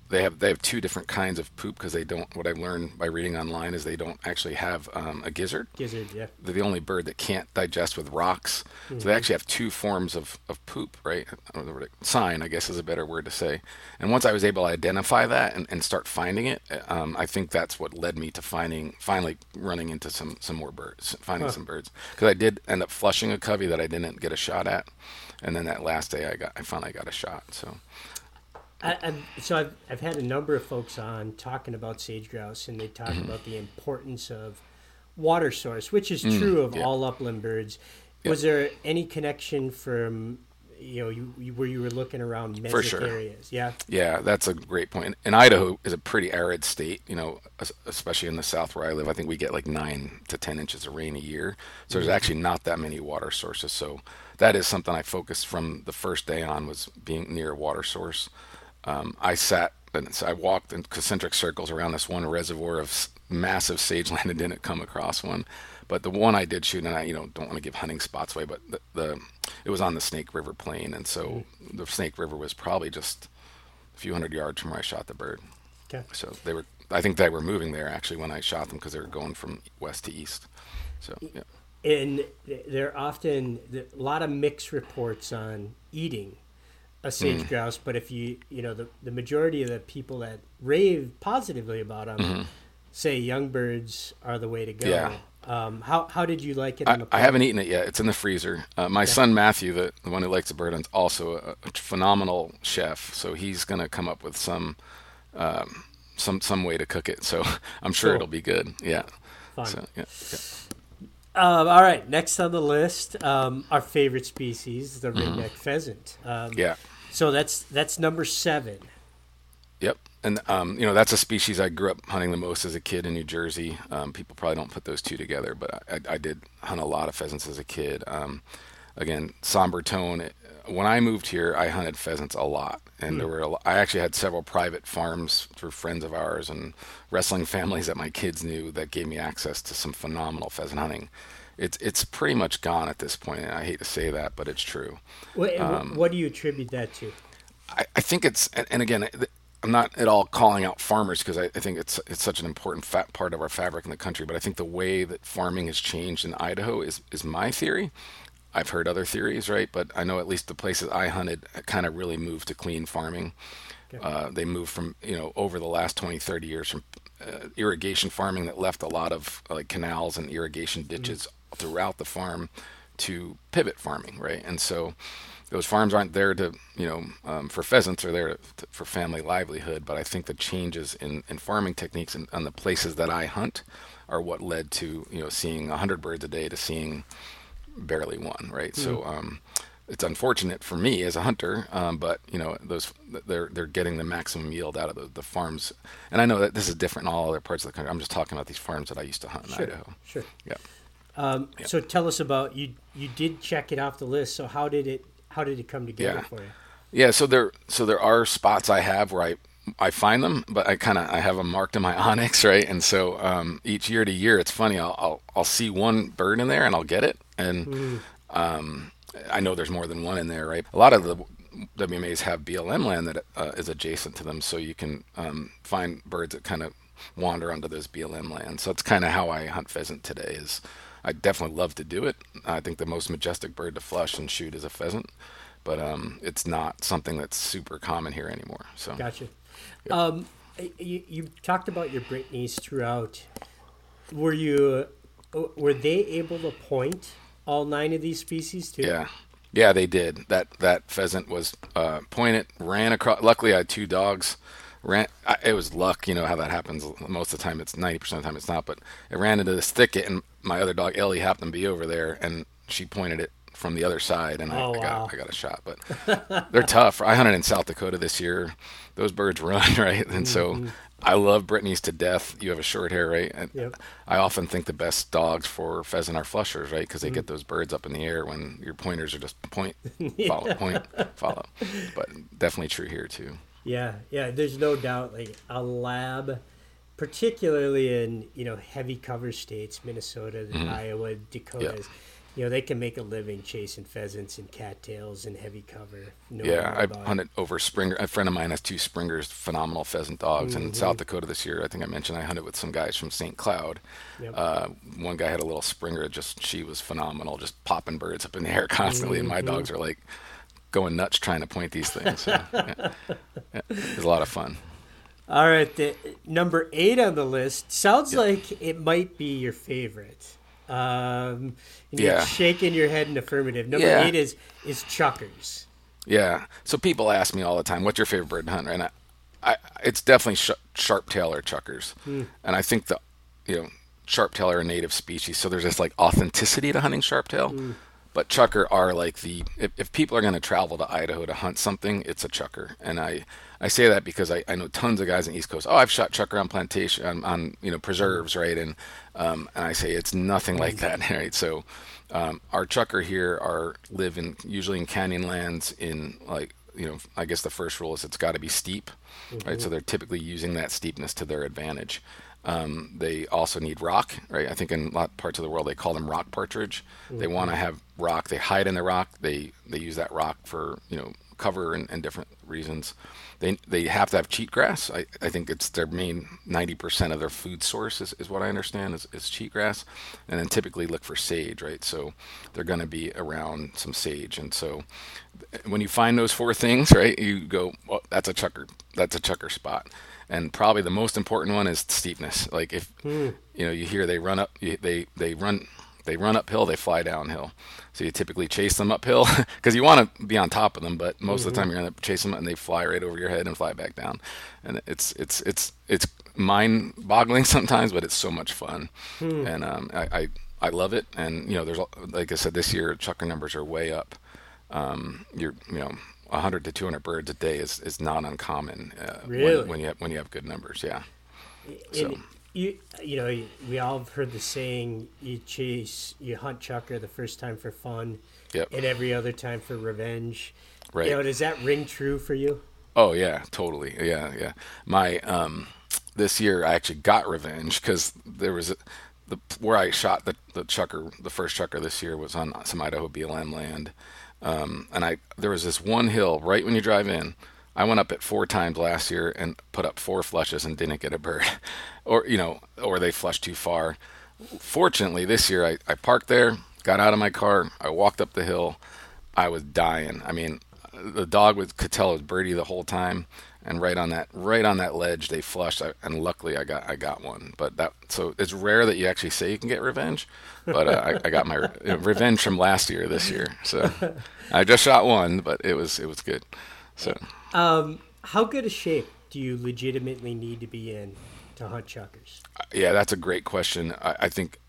they have they have two different kinds of poop because they don't. What I learned by reading online is they don't actually have um, a gizzard. Gizzard, yeah. They're the only bird that can't digest with rocks. So they actually have two forms of, of poop, right? I don't know what it- Sign, I guess, is a better word to say. And once I was able to identify that and, and start finding it, um, I think that's what led me to finding finally running into some some more birds, finding some birds. Because I did end up flushing a covey that I didn't get a shot at, and then that last day I got I finally got a shot. So I, I've, so I've, I've had a number of folks on talking about sage grouse, and they talk Mm-hmm. about the importance of water source, which is true of Mm, yeah. all upland birds. Was there any connection from you know you, you where you were looking around For sure. areas? Yeah. Yeah, that's a great point. And Idaho is a pretty arid state, you know, especially in the south where I live. I think we get like nine to 10 inches of rain a year. So there's actually not that many water sources. So that is something I focused from the first day on was being near a water source. Um, I sat and I walked in concentric circles around this one reservoir of massive sage land and didn't come across one. But the one I did shoot, and I you know don't want to give hunting spots away, but the, the it was on the Snake River Plain, and so the Snake River was probably just a few hundred yards from where I shot the bird. Okay. So they were, I think they were moving there actually when I shot them because they were going from west to east. So yeah, and there are often a lot of mixed reports on eating a sage Mm. grouse but if you you know the, the majority of the people that rave positively about them say young birds are the way to go Mm-hmm. Yeah. um, how, how did you like it I, I haven't eaten it yet. It's in the freezer. Uh, my son Matthew, the, the one who likes the bird, is also a, a phenomenal chef. So he's gonna come up with some, um, some some way to cook it. So I'm sure Cool. it'll be good. Yeah. Fun. So yeah. yeah. Um, all right next on the list um, our favorite species the ringneck pheasant um, Mm-hmm. Yeah. So that's that's number seven Yep. And um, you know that's a species I grew up hunting the most as a kid in New Jersey. Um, people probably don't put those two together, but I, I did hunt a lot of pheasants as a kid. Um, again, somber tone. When I moved here, I hunted pheasants a lot, and there were a I actually had several private farms through friends of ours and wrestling families that my kids knew that gave me access to some phenomenal pheasant hunting. It's it's pretty much gone at this point, and I hate to say that, but it's true. what, Um, what do you attribute that to I, I think it's and, again I'm not at all calling out farmers because I, I think it's it's such an important part of our fabric in the country. But I think the way that farming has changed in Idaho is is my theory. I've heard other theories, right? But I know at least the places I hunted kind of really moved to clean farming. Uh, they moved from you know over the last 20, 30 years from uh, irrigation farming that left a lot of like canals and irrigation ditches throughout the farm to pivot farming, right? And so those farms aren't there to you know um, for pheasants they're there to, for family livelihood but i think the changes in, in farming techniques and on the places that i hunt are what led to you know seeing 100 birds a day to seeing barely one right? So um, it's unfortunate for me as a hunter um, but you know those they're they're getting the maximum yield out of the, the farms. And i know that this is different in all other parts of the country. I'm just talking about these farms that i used to hunt in sure. Idaho. Sure. Yeah Um, So tell us about you. You did check it off the list. So how did it? How did it come together Yeah. for you? Yeah, so there so there are spots I have where I I find them, but I kind of I have them marked in my onX, right? And so um, each year to year, it's funny. I'll, I'll I'll see one bird in there and I'll get it, and um, I know there's more than one in there, right? A lot of the WMAs have BLM land that uh, is adjacent to them, so you can um, find birds that kind of wander onto those BLM lands. So that's kind of how I hunt pheasant today. Is I definitely love to do it. I think the most majestic bird to flush and shoot is a pheasant, but um, it's not something that's super common here anymore. So Gotcha. Um, you, you talked about your Brittanys throughout. Were you? uh, Were they able to point all nine of these species too? Yeah, yeah, they did. That that pheasant was uh, pointed, ran across. Luckily, I had two dogs. Ran. I, it was luck, you know how that happens. Most of the time, it's ninety percent of the time it's not. But it ran into this thicket, and my other dog Ellie happened to be over there, and she pointed it from the other side, and Oh, I, I wow. got I got a shot. But they're tough. I hunted in South Dakota this year. Those birds run right, and so I love Brittanys to death. You have a short hair, right? And Yep. I often think the best dogs for pheasant are flushers, right? Because they Mm. get those birds up in the air when your pointers are just point, follow, point, follow. But definitely true here too. Yeah, yeah. There's no doubt. Like a lab, particularly in you know heavy cover states, Minnesota, Iowa, Dakotas. You know they can make a living chasing pheasants and cattails and heavy cover. No Yeah, I about hunted over Springer. A friend of mine has two Springers, phenomenal pheasant dogs. Mm-hmm. In South Dakota this year, I think I mentioned I hunted with some guys from St. Cloud. Yep. Uh, one guy had a little Springer, just she was phenomenal, just popping birds up in the air constantly, and my Mm-hmm. dogs are like going nuts trying to point these things. So, yeah. Yeah, it was a lot of fun. All right, the number eight on the list sounds like it might be your favorite. Um, Yeah. shaking your head in affirmative. Number Yeah. eight is is chukars. Yeah. So people ask me all the time, "What's your favorite bird to hunt?" And I, I it's definitely sh- sharp tail or chukars, and I think the, you know, sharp tail are a native species, so there's this like authenticity to hunting sharp tail. But chukar are like the if, if people are going to travel to Idaho to hunt something, it's a chukar, and I I say that because I, I know tons of guys on the East Coast. Oh, I've shot chukar on plantation on, on you know preserves, right? And um, and I say it's nothing like that, right? So um, our chukar here are live in usually in canyon lands in like you know I guess the first rule is it's got to be steep, right? So they're typically using that steepness to their advantage. Um, they also need rock, right? I think in a lot of parts of the world they call them rock partridge. They want to have rock. They hide in the rock. They they use that rock for you know cover and, and different reasons. They they have to have cheatgrass. I, I think it's their main ninety percent of their food source is, is what I understand is, is cheatgrass, and then typically look for sage, right? So they're going to be around some sage, and so when you find those four things, right, you go, well, that's a chukar, that's a chukar spot, and probably the most important one is steepness. Like if you know you hear they run up, they they run they run uphill, they fly downhill. So you typically chase them uphill because you want to be on top of them, but most of the time you're going to chase them and they fly right over your head and fly back down. And it's it's it's it's mind-boggling sometimes, but it's so much fun. And um, I, I I love it. And you know, there's like I said, this year chukar numbers are way up. Um, you're you know. 100 to 200 birds a day is, is not uncommon uh, Really? when, when you have when you have good numbers. Yeah, And So- you you know we all have heard the saying you chase you hunt chukar the first time for fun Yep. and every other time for revenge Right. you know does that ring true for you Oh yeah, totally. Yeah, yeah. My um, this year I actually got revenge because there was a, the where I shot the the chukar, the first chukar this year was on some Idaho BLM land, um, and I there was this one hill right when you drive in. I went up it four times last year and put up four flushes and didn't get a bird, or you know, or they flushed too far. Fortunately, this year I, I parked there, got out of my car, I walked up the hill, I was dying. I mean, the dog was could tell it was birdie the whole time, and right on that right on that ledge they flushed, I, and luckily I got I got one. But that so it's rare that you actually say you can get revenge, but uh, I, I got my re- revenge from last year this year. So I just shot one, but it was it was good. So um how good a shape do you legitimately need to be in to hunt chukars yeah, that's a great question. I, I think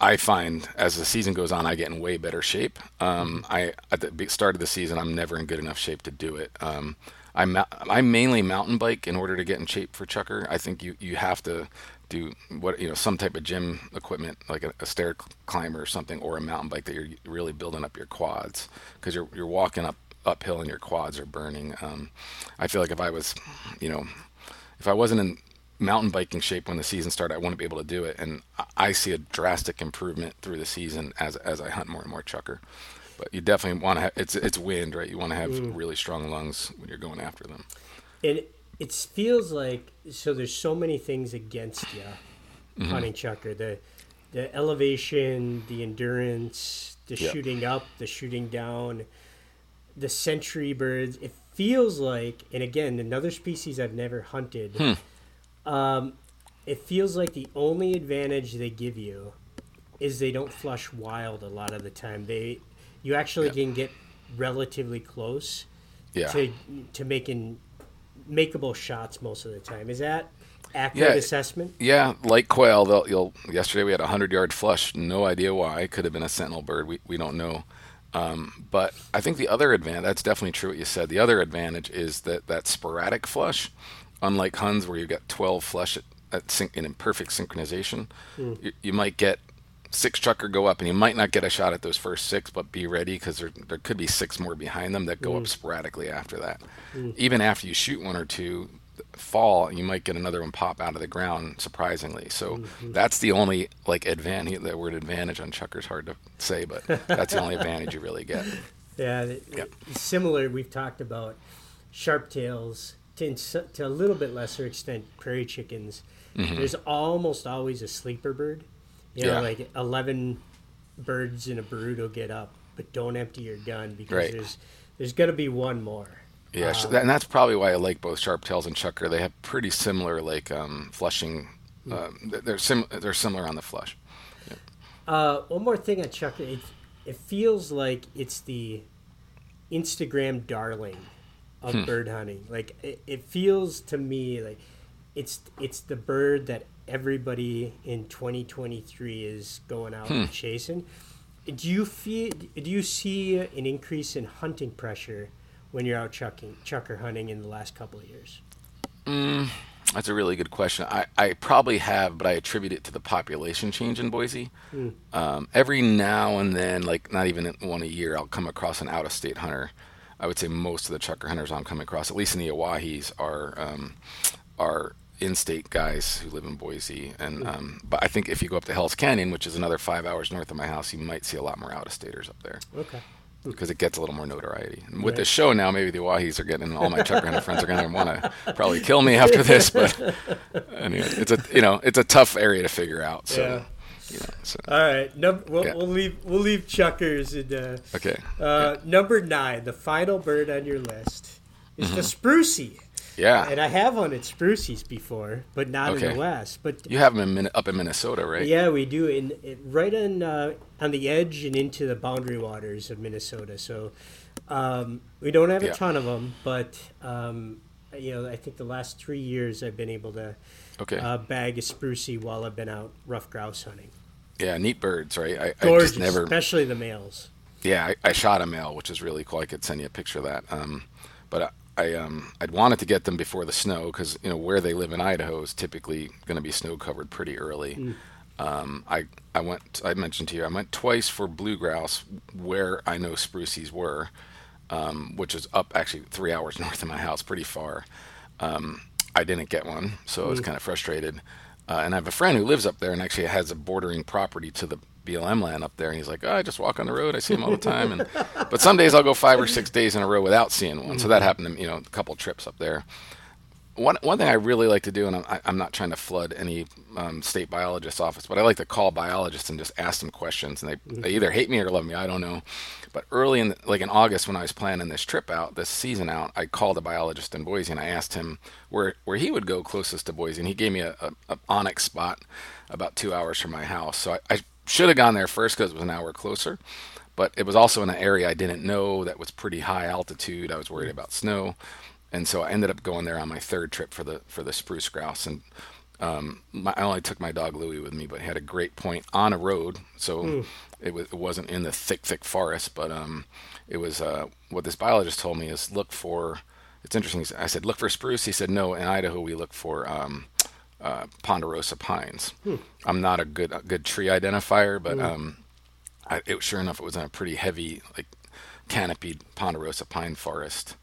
I find as the season goes on, I get in way better shape. Um, I at the start of the season, I'm never in good enough shape to do it. Um, I I mainly mountain bike in order to get in shape for chukar. I think you you have to do what you know some type of gym equipment like a, a stair climber or something or a mountain bike that you're really building up your quads because you're you're walking up uphill and your quads are burning. Um, I feel like if I was, you know, if I wasn't in mountain biking shape when the season started, I wouldn't be able to do it. And I see a drastic improvement through the season as as I hunt more and more chukar. But you definitely want to have it's it's wind, right? You want to have really strong lungs when you're going after them. and it feels like so there's so many things against you Mm-hmm. hunting chukar the the elevation the endurance the Yep. shooting up the shooting down the century birds it feels like and again another species i've never hunted Hmm. um, it feels like the only advantage they give you is they don't flush wild a lot of the time they you actually Yeah. can get relatively close Yeah. to to making makeable shots most of the time. Is that accurate Yeah. assessment? Yeah, like quail, they'll you'll yesterday we had a hundred yard flush, no idea why. Could have been a sentinel bird. We we don't know. Um, but I think the other advantage, that's definitely true what you said. The other advantage is that that sporadic flush, unlike Huns where you get 12 flush at, at syn- in perfect synchronization, you, you might get six chukar go up and you might not get a shot at those first six, but be ready because there, there could be six more behind them that go up mm. sporadically after that. Mm. Even after you shoot one or two, fall, you might get another one pop out of the ground surprisingly. So mm-hmm. that's the only like advantage. That word advantage on chukar is hard to say, but that's the only advantage you really get. Yeah, Yep. similar. We've talked about sharp tails to, to a little bit lesser extent prairie chickens. Mm-hmm. There's almost always a sleeper bird. You know. Yeah. like eleven birds in a brood will get up, but don't empty your gun because Right. there's there's gonna be one more. Yeah, sh and that's probably why I like both sharp tails and chukar. They have pretty similar like um, flushing. Uh, they're sim- they're similar on the flush. Uh, one more thing on Chuck. It, it feels like it's the Instagram darling of Hmm. bird hunting. Like it, it feels to me like it's it's the bird that everybody in 2023 is going out Hmm. and chasing. Do you feel? Do you see an increase in hunting pressure when you're out chucking chukar hunting in the last couple of years? That's a really good question. I, I probably have, but I attribute it to the population change in Boise. Um, every now and then, like not even one a year, I'll come across an out of state hunter. I would say most of the chukar hunters I'm coming across, at least in the Owyhees, are um, are in-state guys who live in Boise. And um, but I think if you go up to Hell's Canyon, which is another five hours north of my house, you might see a lot more out of staters up there Okay. because it gets a little more notoriety. And with Right. this show now, maybe the Owyhees are getting all my chukar hunter friends are going to want to probably kill me after this. But anyway, it's a you know it's a tough area to figure out. So Yeah. you know, so All right. Num- we'll, Yeah. we'll leave we'll leave chukars and. Uh, okay, Uh, Number nine, the final bird on your list is the sprucey. Yeah. And I have hunted spruceys before, but not in the West. But You have them in Min- up in Minnesota, right? yeah, we do in it, right on uh, on the edge and into the boundary waters of Minnesota. So um, we don't have a Yeah. ton of them, but um, you know, I think the last three years I've been able to Okay. uh, bag a sprucey while I've been out ruff grouse hunting. yeah, neat birds, right? I, I just never. especially the males. Yeah, I, I shot a male, which is really cool. I could send you a picture of that. Um, but I, um, I'd wanted to get them before the snow because you know where they live in Idaho is typically going to be snow covered pretty early. Um, I I went. I mentioned to you I went twice for blue grouse where I know spruces were, um, which is up actually three hours north of my house, pretty far. Um, I didn't get one, so I was kind of frustrated. Uh, and I have a friend who lives up there and actually has a bordering property to the BLM land up there. And he's like, oh, I just walk on the road. I see him all the time. And but some days I'll go five or six days in a row without seeing one. So that happened to me, you know, a couple trips up there. One one thing I really like to do, and I'm, I- I'm not trying to flood any um, state biologist's office, but I like to call biologists and just ask them questions, and they, they either hate me or love me. I don't know. But early in, the, like in August, when I was planning this trip out, this season out, I called a biologist in Boise and I asked him where where he would go closest to Boise, and he gave me a, a, a onX spot about two hours from my house. So I, I should have gone there first because it was an hour closer, but it was also in an area I didn't know that was pretty high altitude. I was worried about snow and so I ended up going there on my third trip for the for the spruce grouse, and um, my, I only took my dog Louie with me, but he had a great point on a road, so it was it wasn't in the thick thick forest, but um, it was uh, what this biologist told me is look for. It's interesting. I said look for spruce. He said no. In Idaho, we look for um, uh, ponderosa pines. I'm not a good a good tree identifier, but um, I, it, sure enough, it was in a pretty heavy like canopied ponderosa pine forest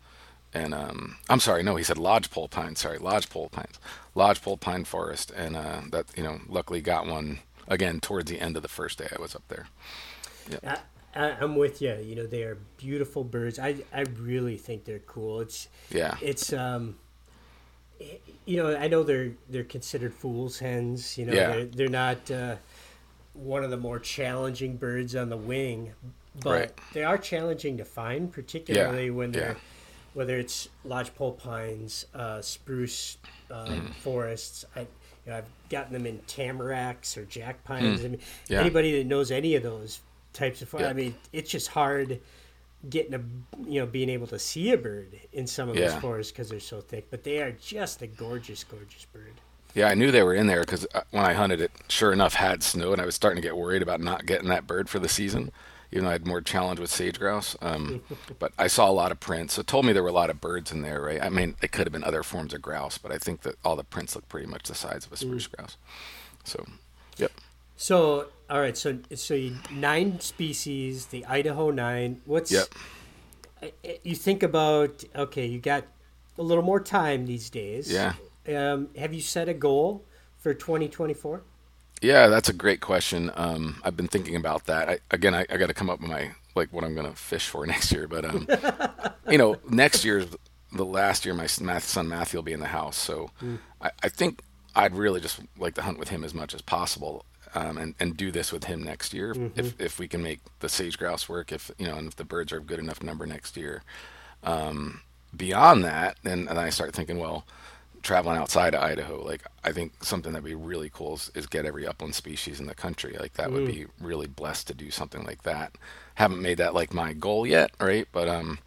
and um, I'm sorry, no, he said lodgepole pine. Sorry, lodgepole pines, lodgepole pine forest, and uh, that you know, luckily got one again towards the end of the first day I was up there. I, I, I'm with you. You know, they are beautiful birds. I, I really think they're cool. It's Yeah, it's um, you know, I know they're they're considered fool's hens. You know, Yeah. they're they're not uh, one of the more challenging birds on the wing, but Right. they are challenging to find, particularly when they're yeah. whether it's lodgepole pines, uh, spruce um, Mm-hmm. forests. I, you know, I've gotten them in tamaracks or jack pines. I mean, Mm. Yeah. anybody that knows any of those types of, Yeah. I mean, it's just hard getting a, you know, being able to see a bird in some of those Yeah. forests because they're so thick. But they are just a gorgeous, gorgeous bird. yeah, I knew they were in there because when I hunted it, sure enough, had snow, and I was starting to get worried about not getting that bird for the season. even though I had more challenge with sage grouse. Um, but I saw a lot of prints. It told me there were a lot of birds in there, right? I mean, it could have been other forms of grouse, but I think that all the prints look pretty much the size of a spruce grouse. So, yep. So, all right. So, so you, nine species, the Idaho nine. What's Yep. you think about? Okay, you got a little more time these days. Yeah. Um, have you set a goal for 2024? Yeah, that's a great question. Um, I've been thinking about that. I, again, I, I got to come up with my like what I'm going to fish for next year. But um, you know, next year's the last year my math, son Matthew will be in the house, so I, I think I'd really just like to hunt with him as much as possible. Um, and, and do this with him next year if, if we can make the sage grouse work if you know and if the birds are a good enough number next year um, beyond that then and I start thinking well traveling outside of Idaho, like I think something that'd be really cool is, is get every upland species in the country. Like that would be really blessed to do something like that. Haven't made that like my goal yet, right? But um,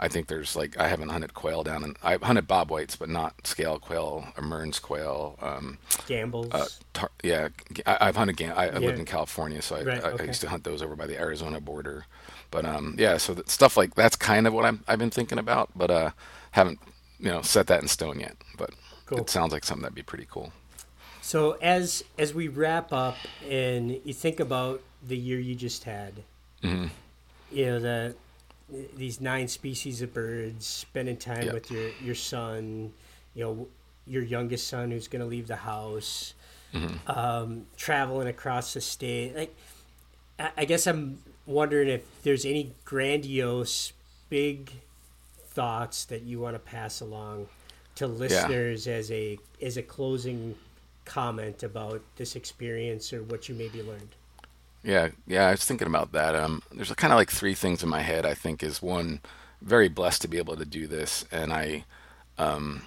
I think there's like I haven't hunted quail down and I've hunted bob whites, but not scale quail or Mearns quail. Um, Gambel's. uh, tar- yeah, I, I've hunted. Gam- I, I Yeah. lived in California, so I, Right, I, okay. I used to hunt those over by the Arizona border. But um, yeah, so stuff like that's kind of what I'm, I've been thinking about, but uh, haven't you know set that in stone yet. But Cool. it sounds like something that'd be pretty cool. So as as we wrap up and you think about the year you just had, Mm-hmm. you know the these nine species of birds, spending time Yep. with your your son, you know your youngest son who's going to leave the house, Mm-hmm. um, traveling across the state. Like, I, I guess I'm wondering if there's any grandiose, big thoughts that you want to pass along to listeners as a as a closing comment about this experience or what you maybe learned. Yeah, yeah, I was thinking about that. Um, there's kind of like three things in my head. I think is one, very blessed to be able to do this, and I, um,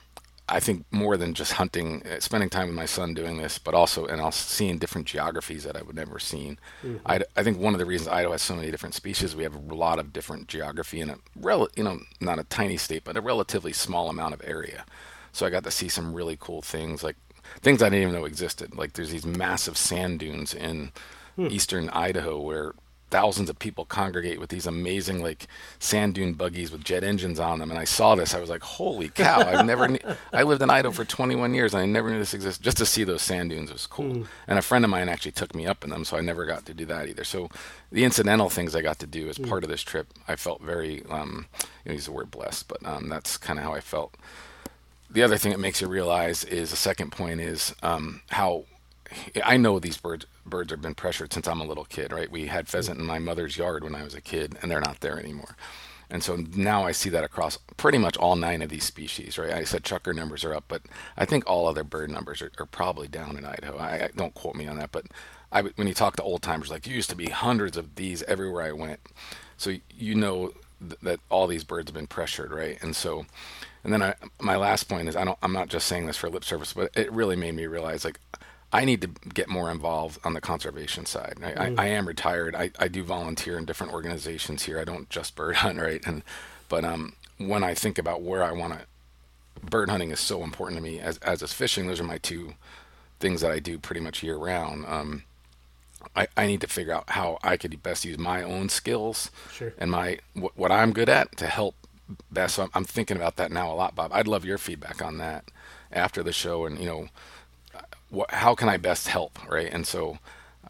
I think more than just hunting, uh, spending time with my son doing this, but also and also seeing different geographies that I would never seen. I, I think one of the reasons Idaho has so many different species, we have a lot of different geography in a rel, you know, not a tiny state, but a relatively small amount of area. So I got to see some really cool things, like things I didn't even know existed. Like there's these massive sand dunes in eastern Idaho where thousands of people congregate with these amazing like sand dune buggies with jet engines on them. And I saw this, I was like, "Holy cow! I've never. kn- I lived in Idaho for 21 years, and I never knew this existed. Just to see those sand dunes was cool. And a friend of mine actually took me up in them, so I never got to do that either. So the incidental things I got to do as part of this trip, I felt very, um, you know, use the word blessed, but um, that's kind of how I felt the other thing that makes you realize is the second point is um, how I know these birds birds have been pressured since I'm a little kid, right? We had pheasant in my mother's yard when I was a kid, and they're not there anymore. And so now I see that across pretty much all nine of these species, right? I said chucker numbers are up, but I think all other bird numbers are, are probably down in Idaho. I, I don't quote me on that, but I, when you talk to old timers, like you used to be hundreds of these everywhere I went, so you know th- that all these birds have been pressured, right? And so, and then I, my last point is I don't, I'm not just saying this for lip service, but it really made me realize like I need to get more involved on the conservation side. I, I, I am retired. I, I do volunteer in different organizations here. I don't just bird hunt, right? And but um, when I think about where I want to, bird hunting is so important to me as as is fishing. Those are my two things that I do pretty much year round. Um, I, I need to figure out how I could best use my own skills Sure. and my what, what I'm good at to help best. So I'm, I'm thinking about that now a lot, Bob. I'd love your feedback on that after the show, and you know, what, how can I best help, right? And so,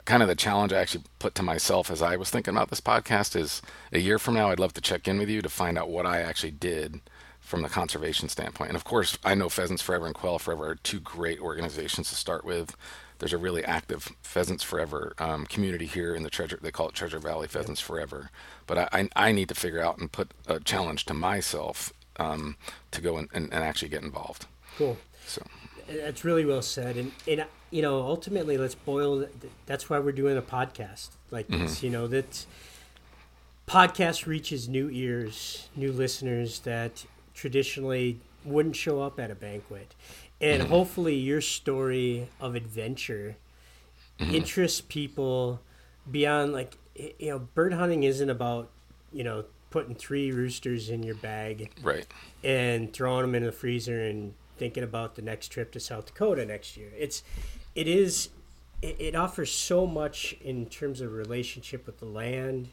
kind of the challenge I actually put to myself as I was thinking about this podcast is a year from now, I'd love to check in with you to find out what I actually did from the conservation standpoint. And of course, I know Pheasants Forever and Quail Forever are two great organizations to start with. There's a really active Pheasants Forever um, community here in the Treasure. They call it Treasure Valley Pheasants Forever. But I, I, I need to figure out and put a challenge to myself um, to go and, and, and actually get involved. Cool. So That's really well said, and and you know, ultimately, let's boil. That's why we're doing a podcast like mm-hmm. this. You know that podcast reaches new ears, new listeners that traditionally wouldn't show up at a banquet, and mm-hmm. hopefully, your story of adventure mm-hmm. interests people beyond like you know, bird hunting isn't about you know putting three roosters in your bag right. and throwing them in the freezer and thinking about the next trip to South Dakota next year. It's it is it, it offers so much in terms of relationship with the land,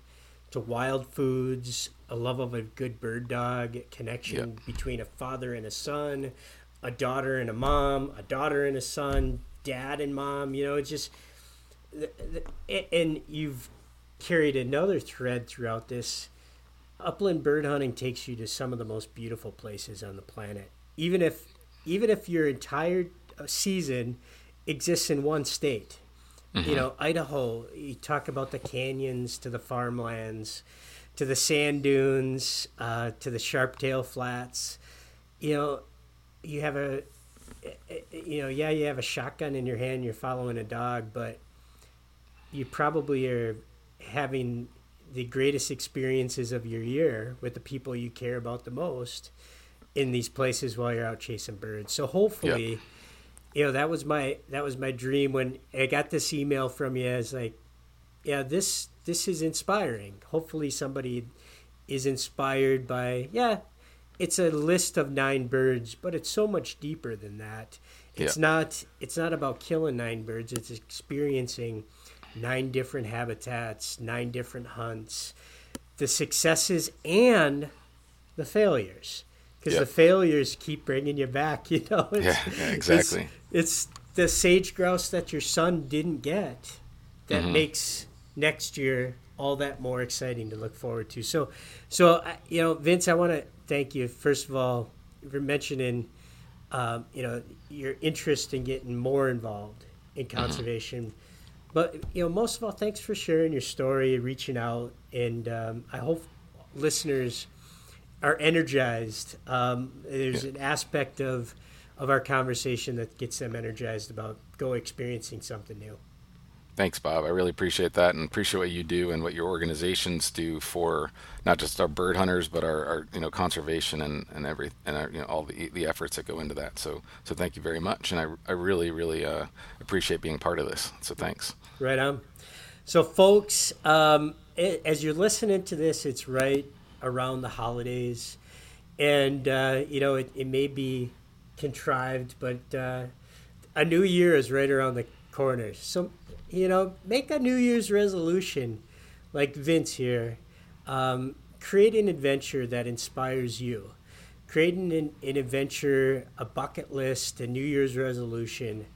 to wild foods, a love of a good bird dog, connection Yep. between a father and a son, a daughter and a mom, a daughter and a son, dad and mom. You know, it's just and you've carried another thread throughout this. Upland bird hunting takes you to some of the most beautiful places on the planet. Even if even if your entire uh, season exists in one state, you know, Idaho, you talk about the canyons to the farmlands, to the sand dunes, uh, to the Sharptail Flats. You know, you have a, you know, yeah, you have a shotgun in your hand, you're following a dog, but you probably are having the greatest experiences of your year with the people you care about the most in these places while you're out chasing birds. So hopefully, you know, that was my that was my dream when I got this email from you. It's like, yeah, this this is inspiring. Hopefully, somebody is inspired by yeah. It's a list of nine birds, but it's so much deeper than that. It's Yeah. not it's not about killing nine birds. It's experiencing nine different habitats, nine different hunts, the successes and the failures. Because Yeah. the failures keep bringing you back, you know. It's, Yeah, yeah, exactly. It's, it's the sage grouse that your son didn't get that Mm-hmm. makes next year all that more exciting to look forward to. So, so you know, Vince, I want to thank you first of all for mentioning, um, you know, your interest in getting more involved in Mm-hmm. conservation. But you know, most of all, thanks for sharing your story, reaching out, and um, I hope listeners are energized. Um, there's an aspect of of our conversation that gets them energized about go experiencing something new. Thanks, Bob. I really appreciate that and appreciate what you do and what your organizations do for not just our bird hunters, but our, our you know conservation and and every and our, you know all the the efforts that go into that. So so thank you very much, and I I really really uh, appreciate being part of this. So thanks. Right on. So, folks, um, as you're listening to this, it's right around the holidays, and uh, you know it, it may be contrived, but uh, a new year is right around the corner. So, you know, make a New Year's resolution, like Vince here. Um, create an adventure that inspires you. Create an, an adventure, a bucket list, a New Year's resolution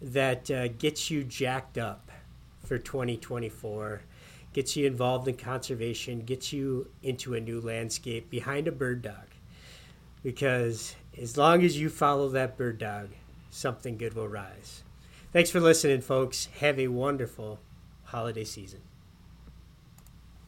that uh, gets you jacked up for 2024, gets you involved in conservation, gets you into a new landscape behind a bird dog. Because as long as you follow that bird dog, something good will rise. Thanks for listening, folks. Have a wonderful holiday season.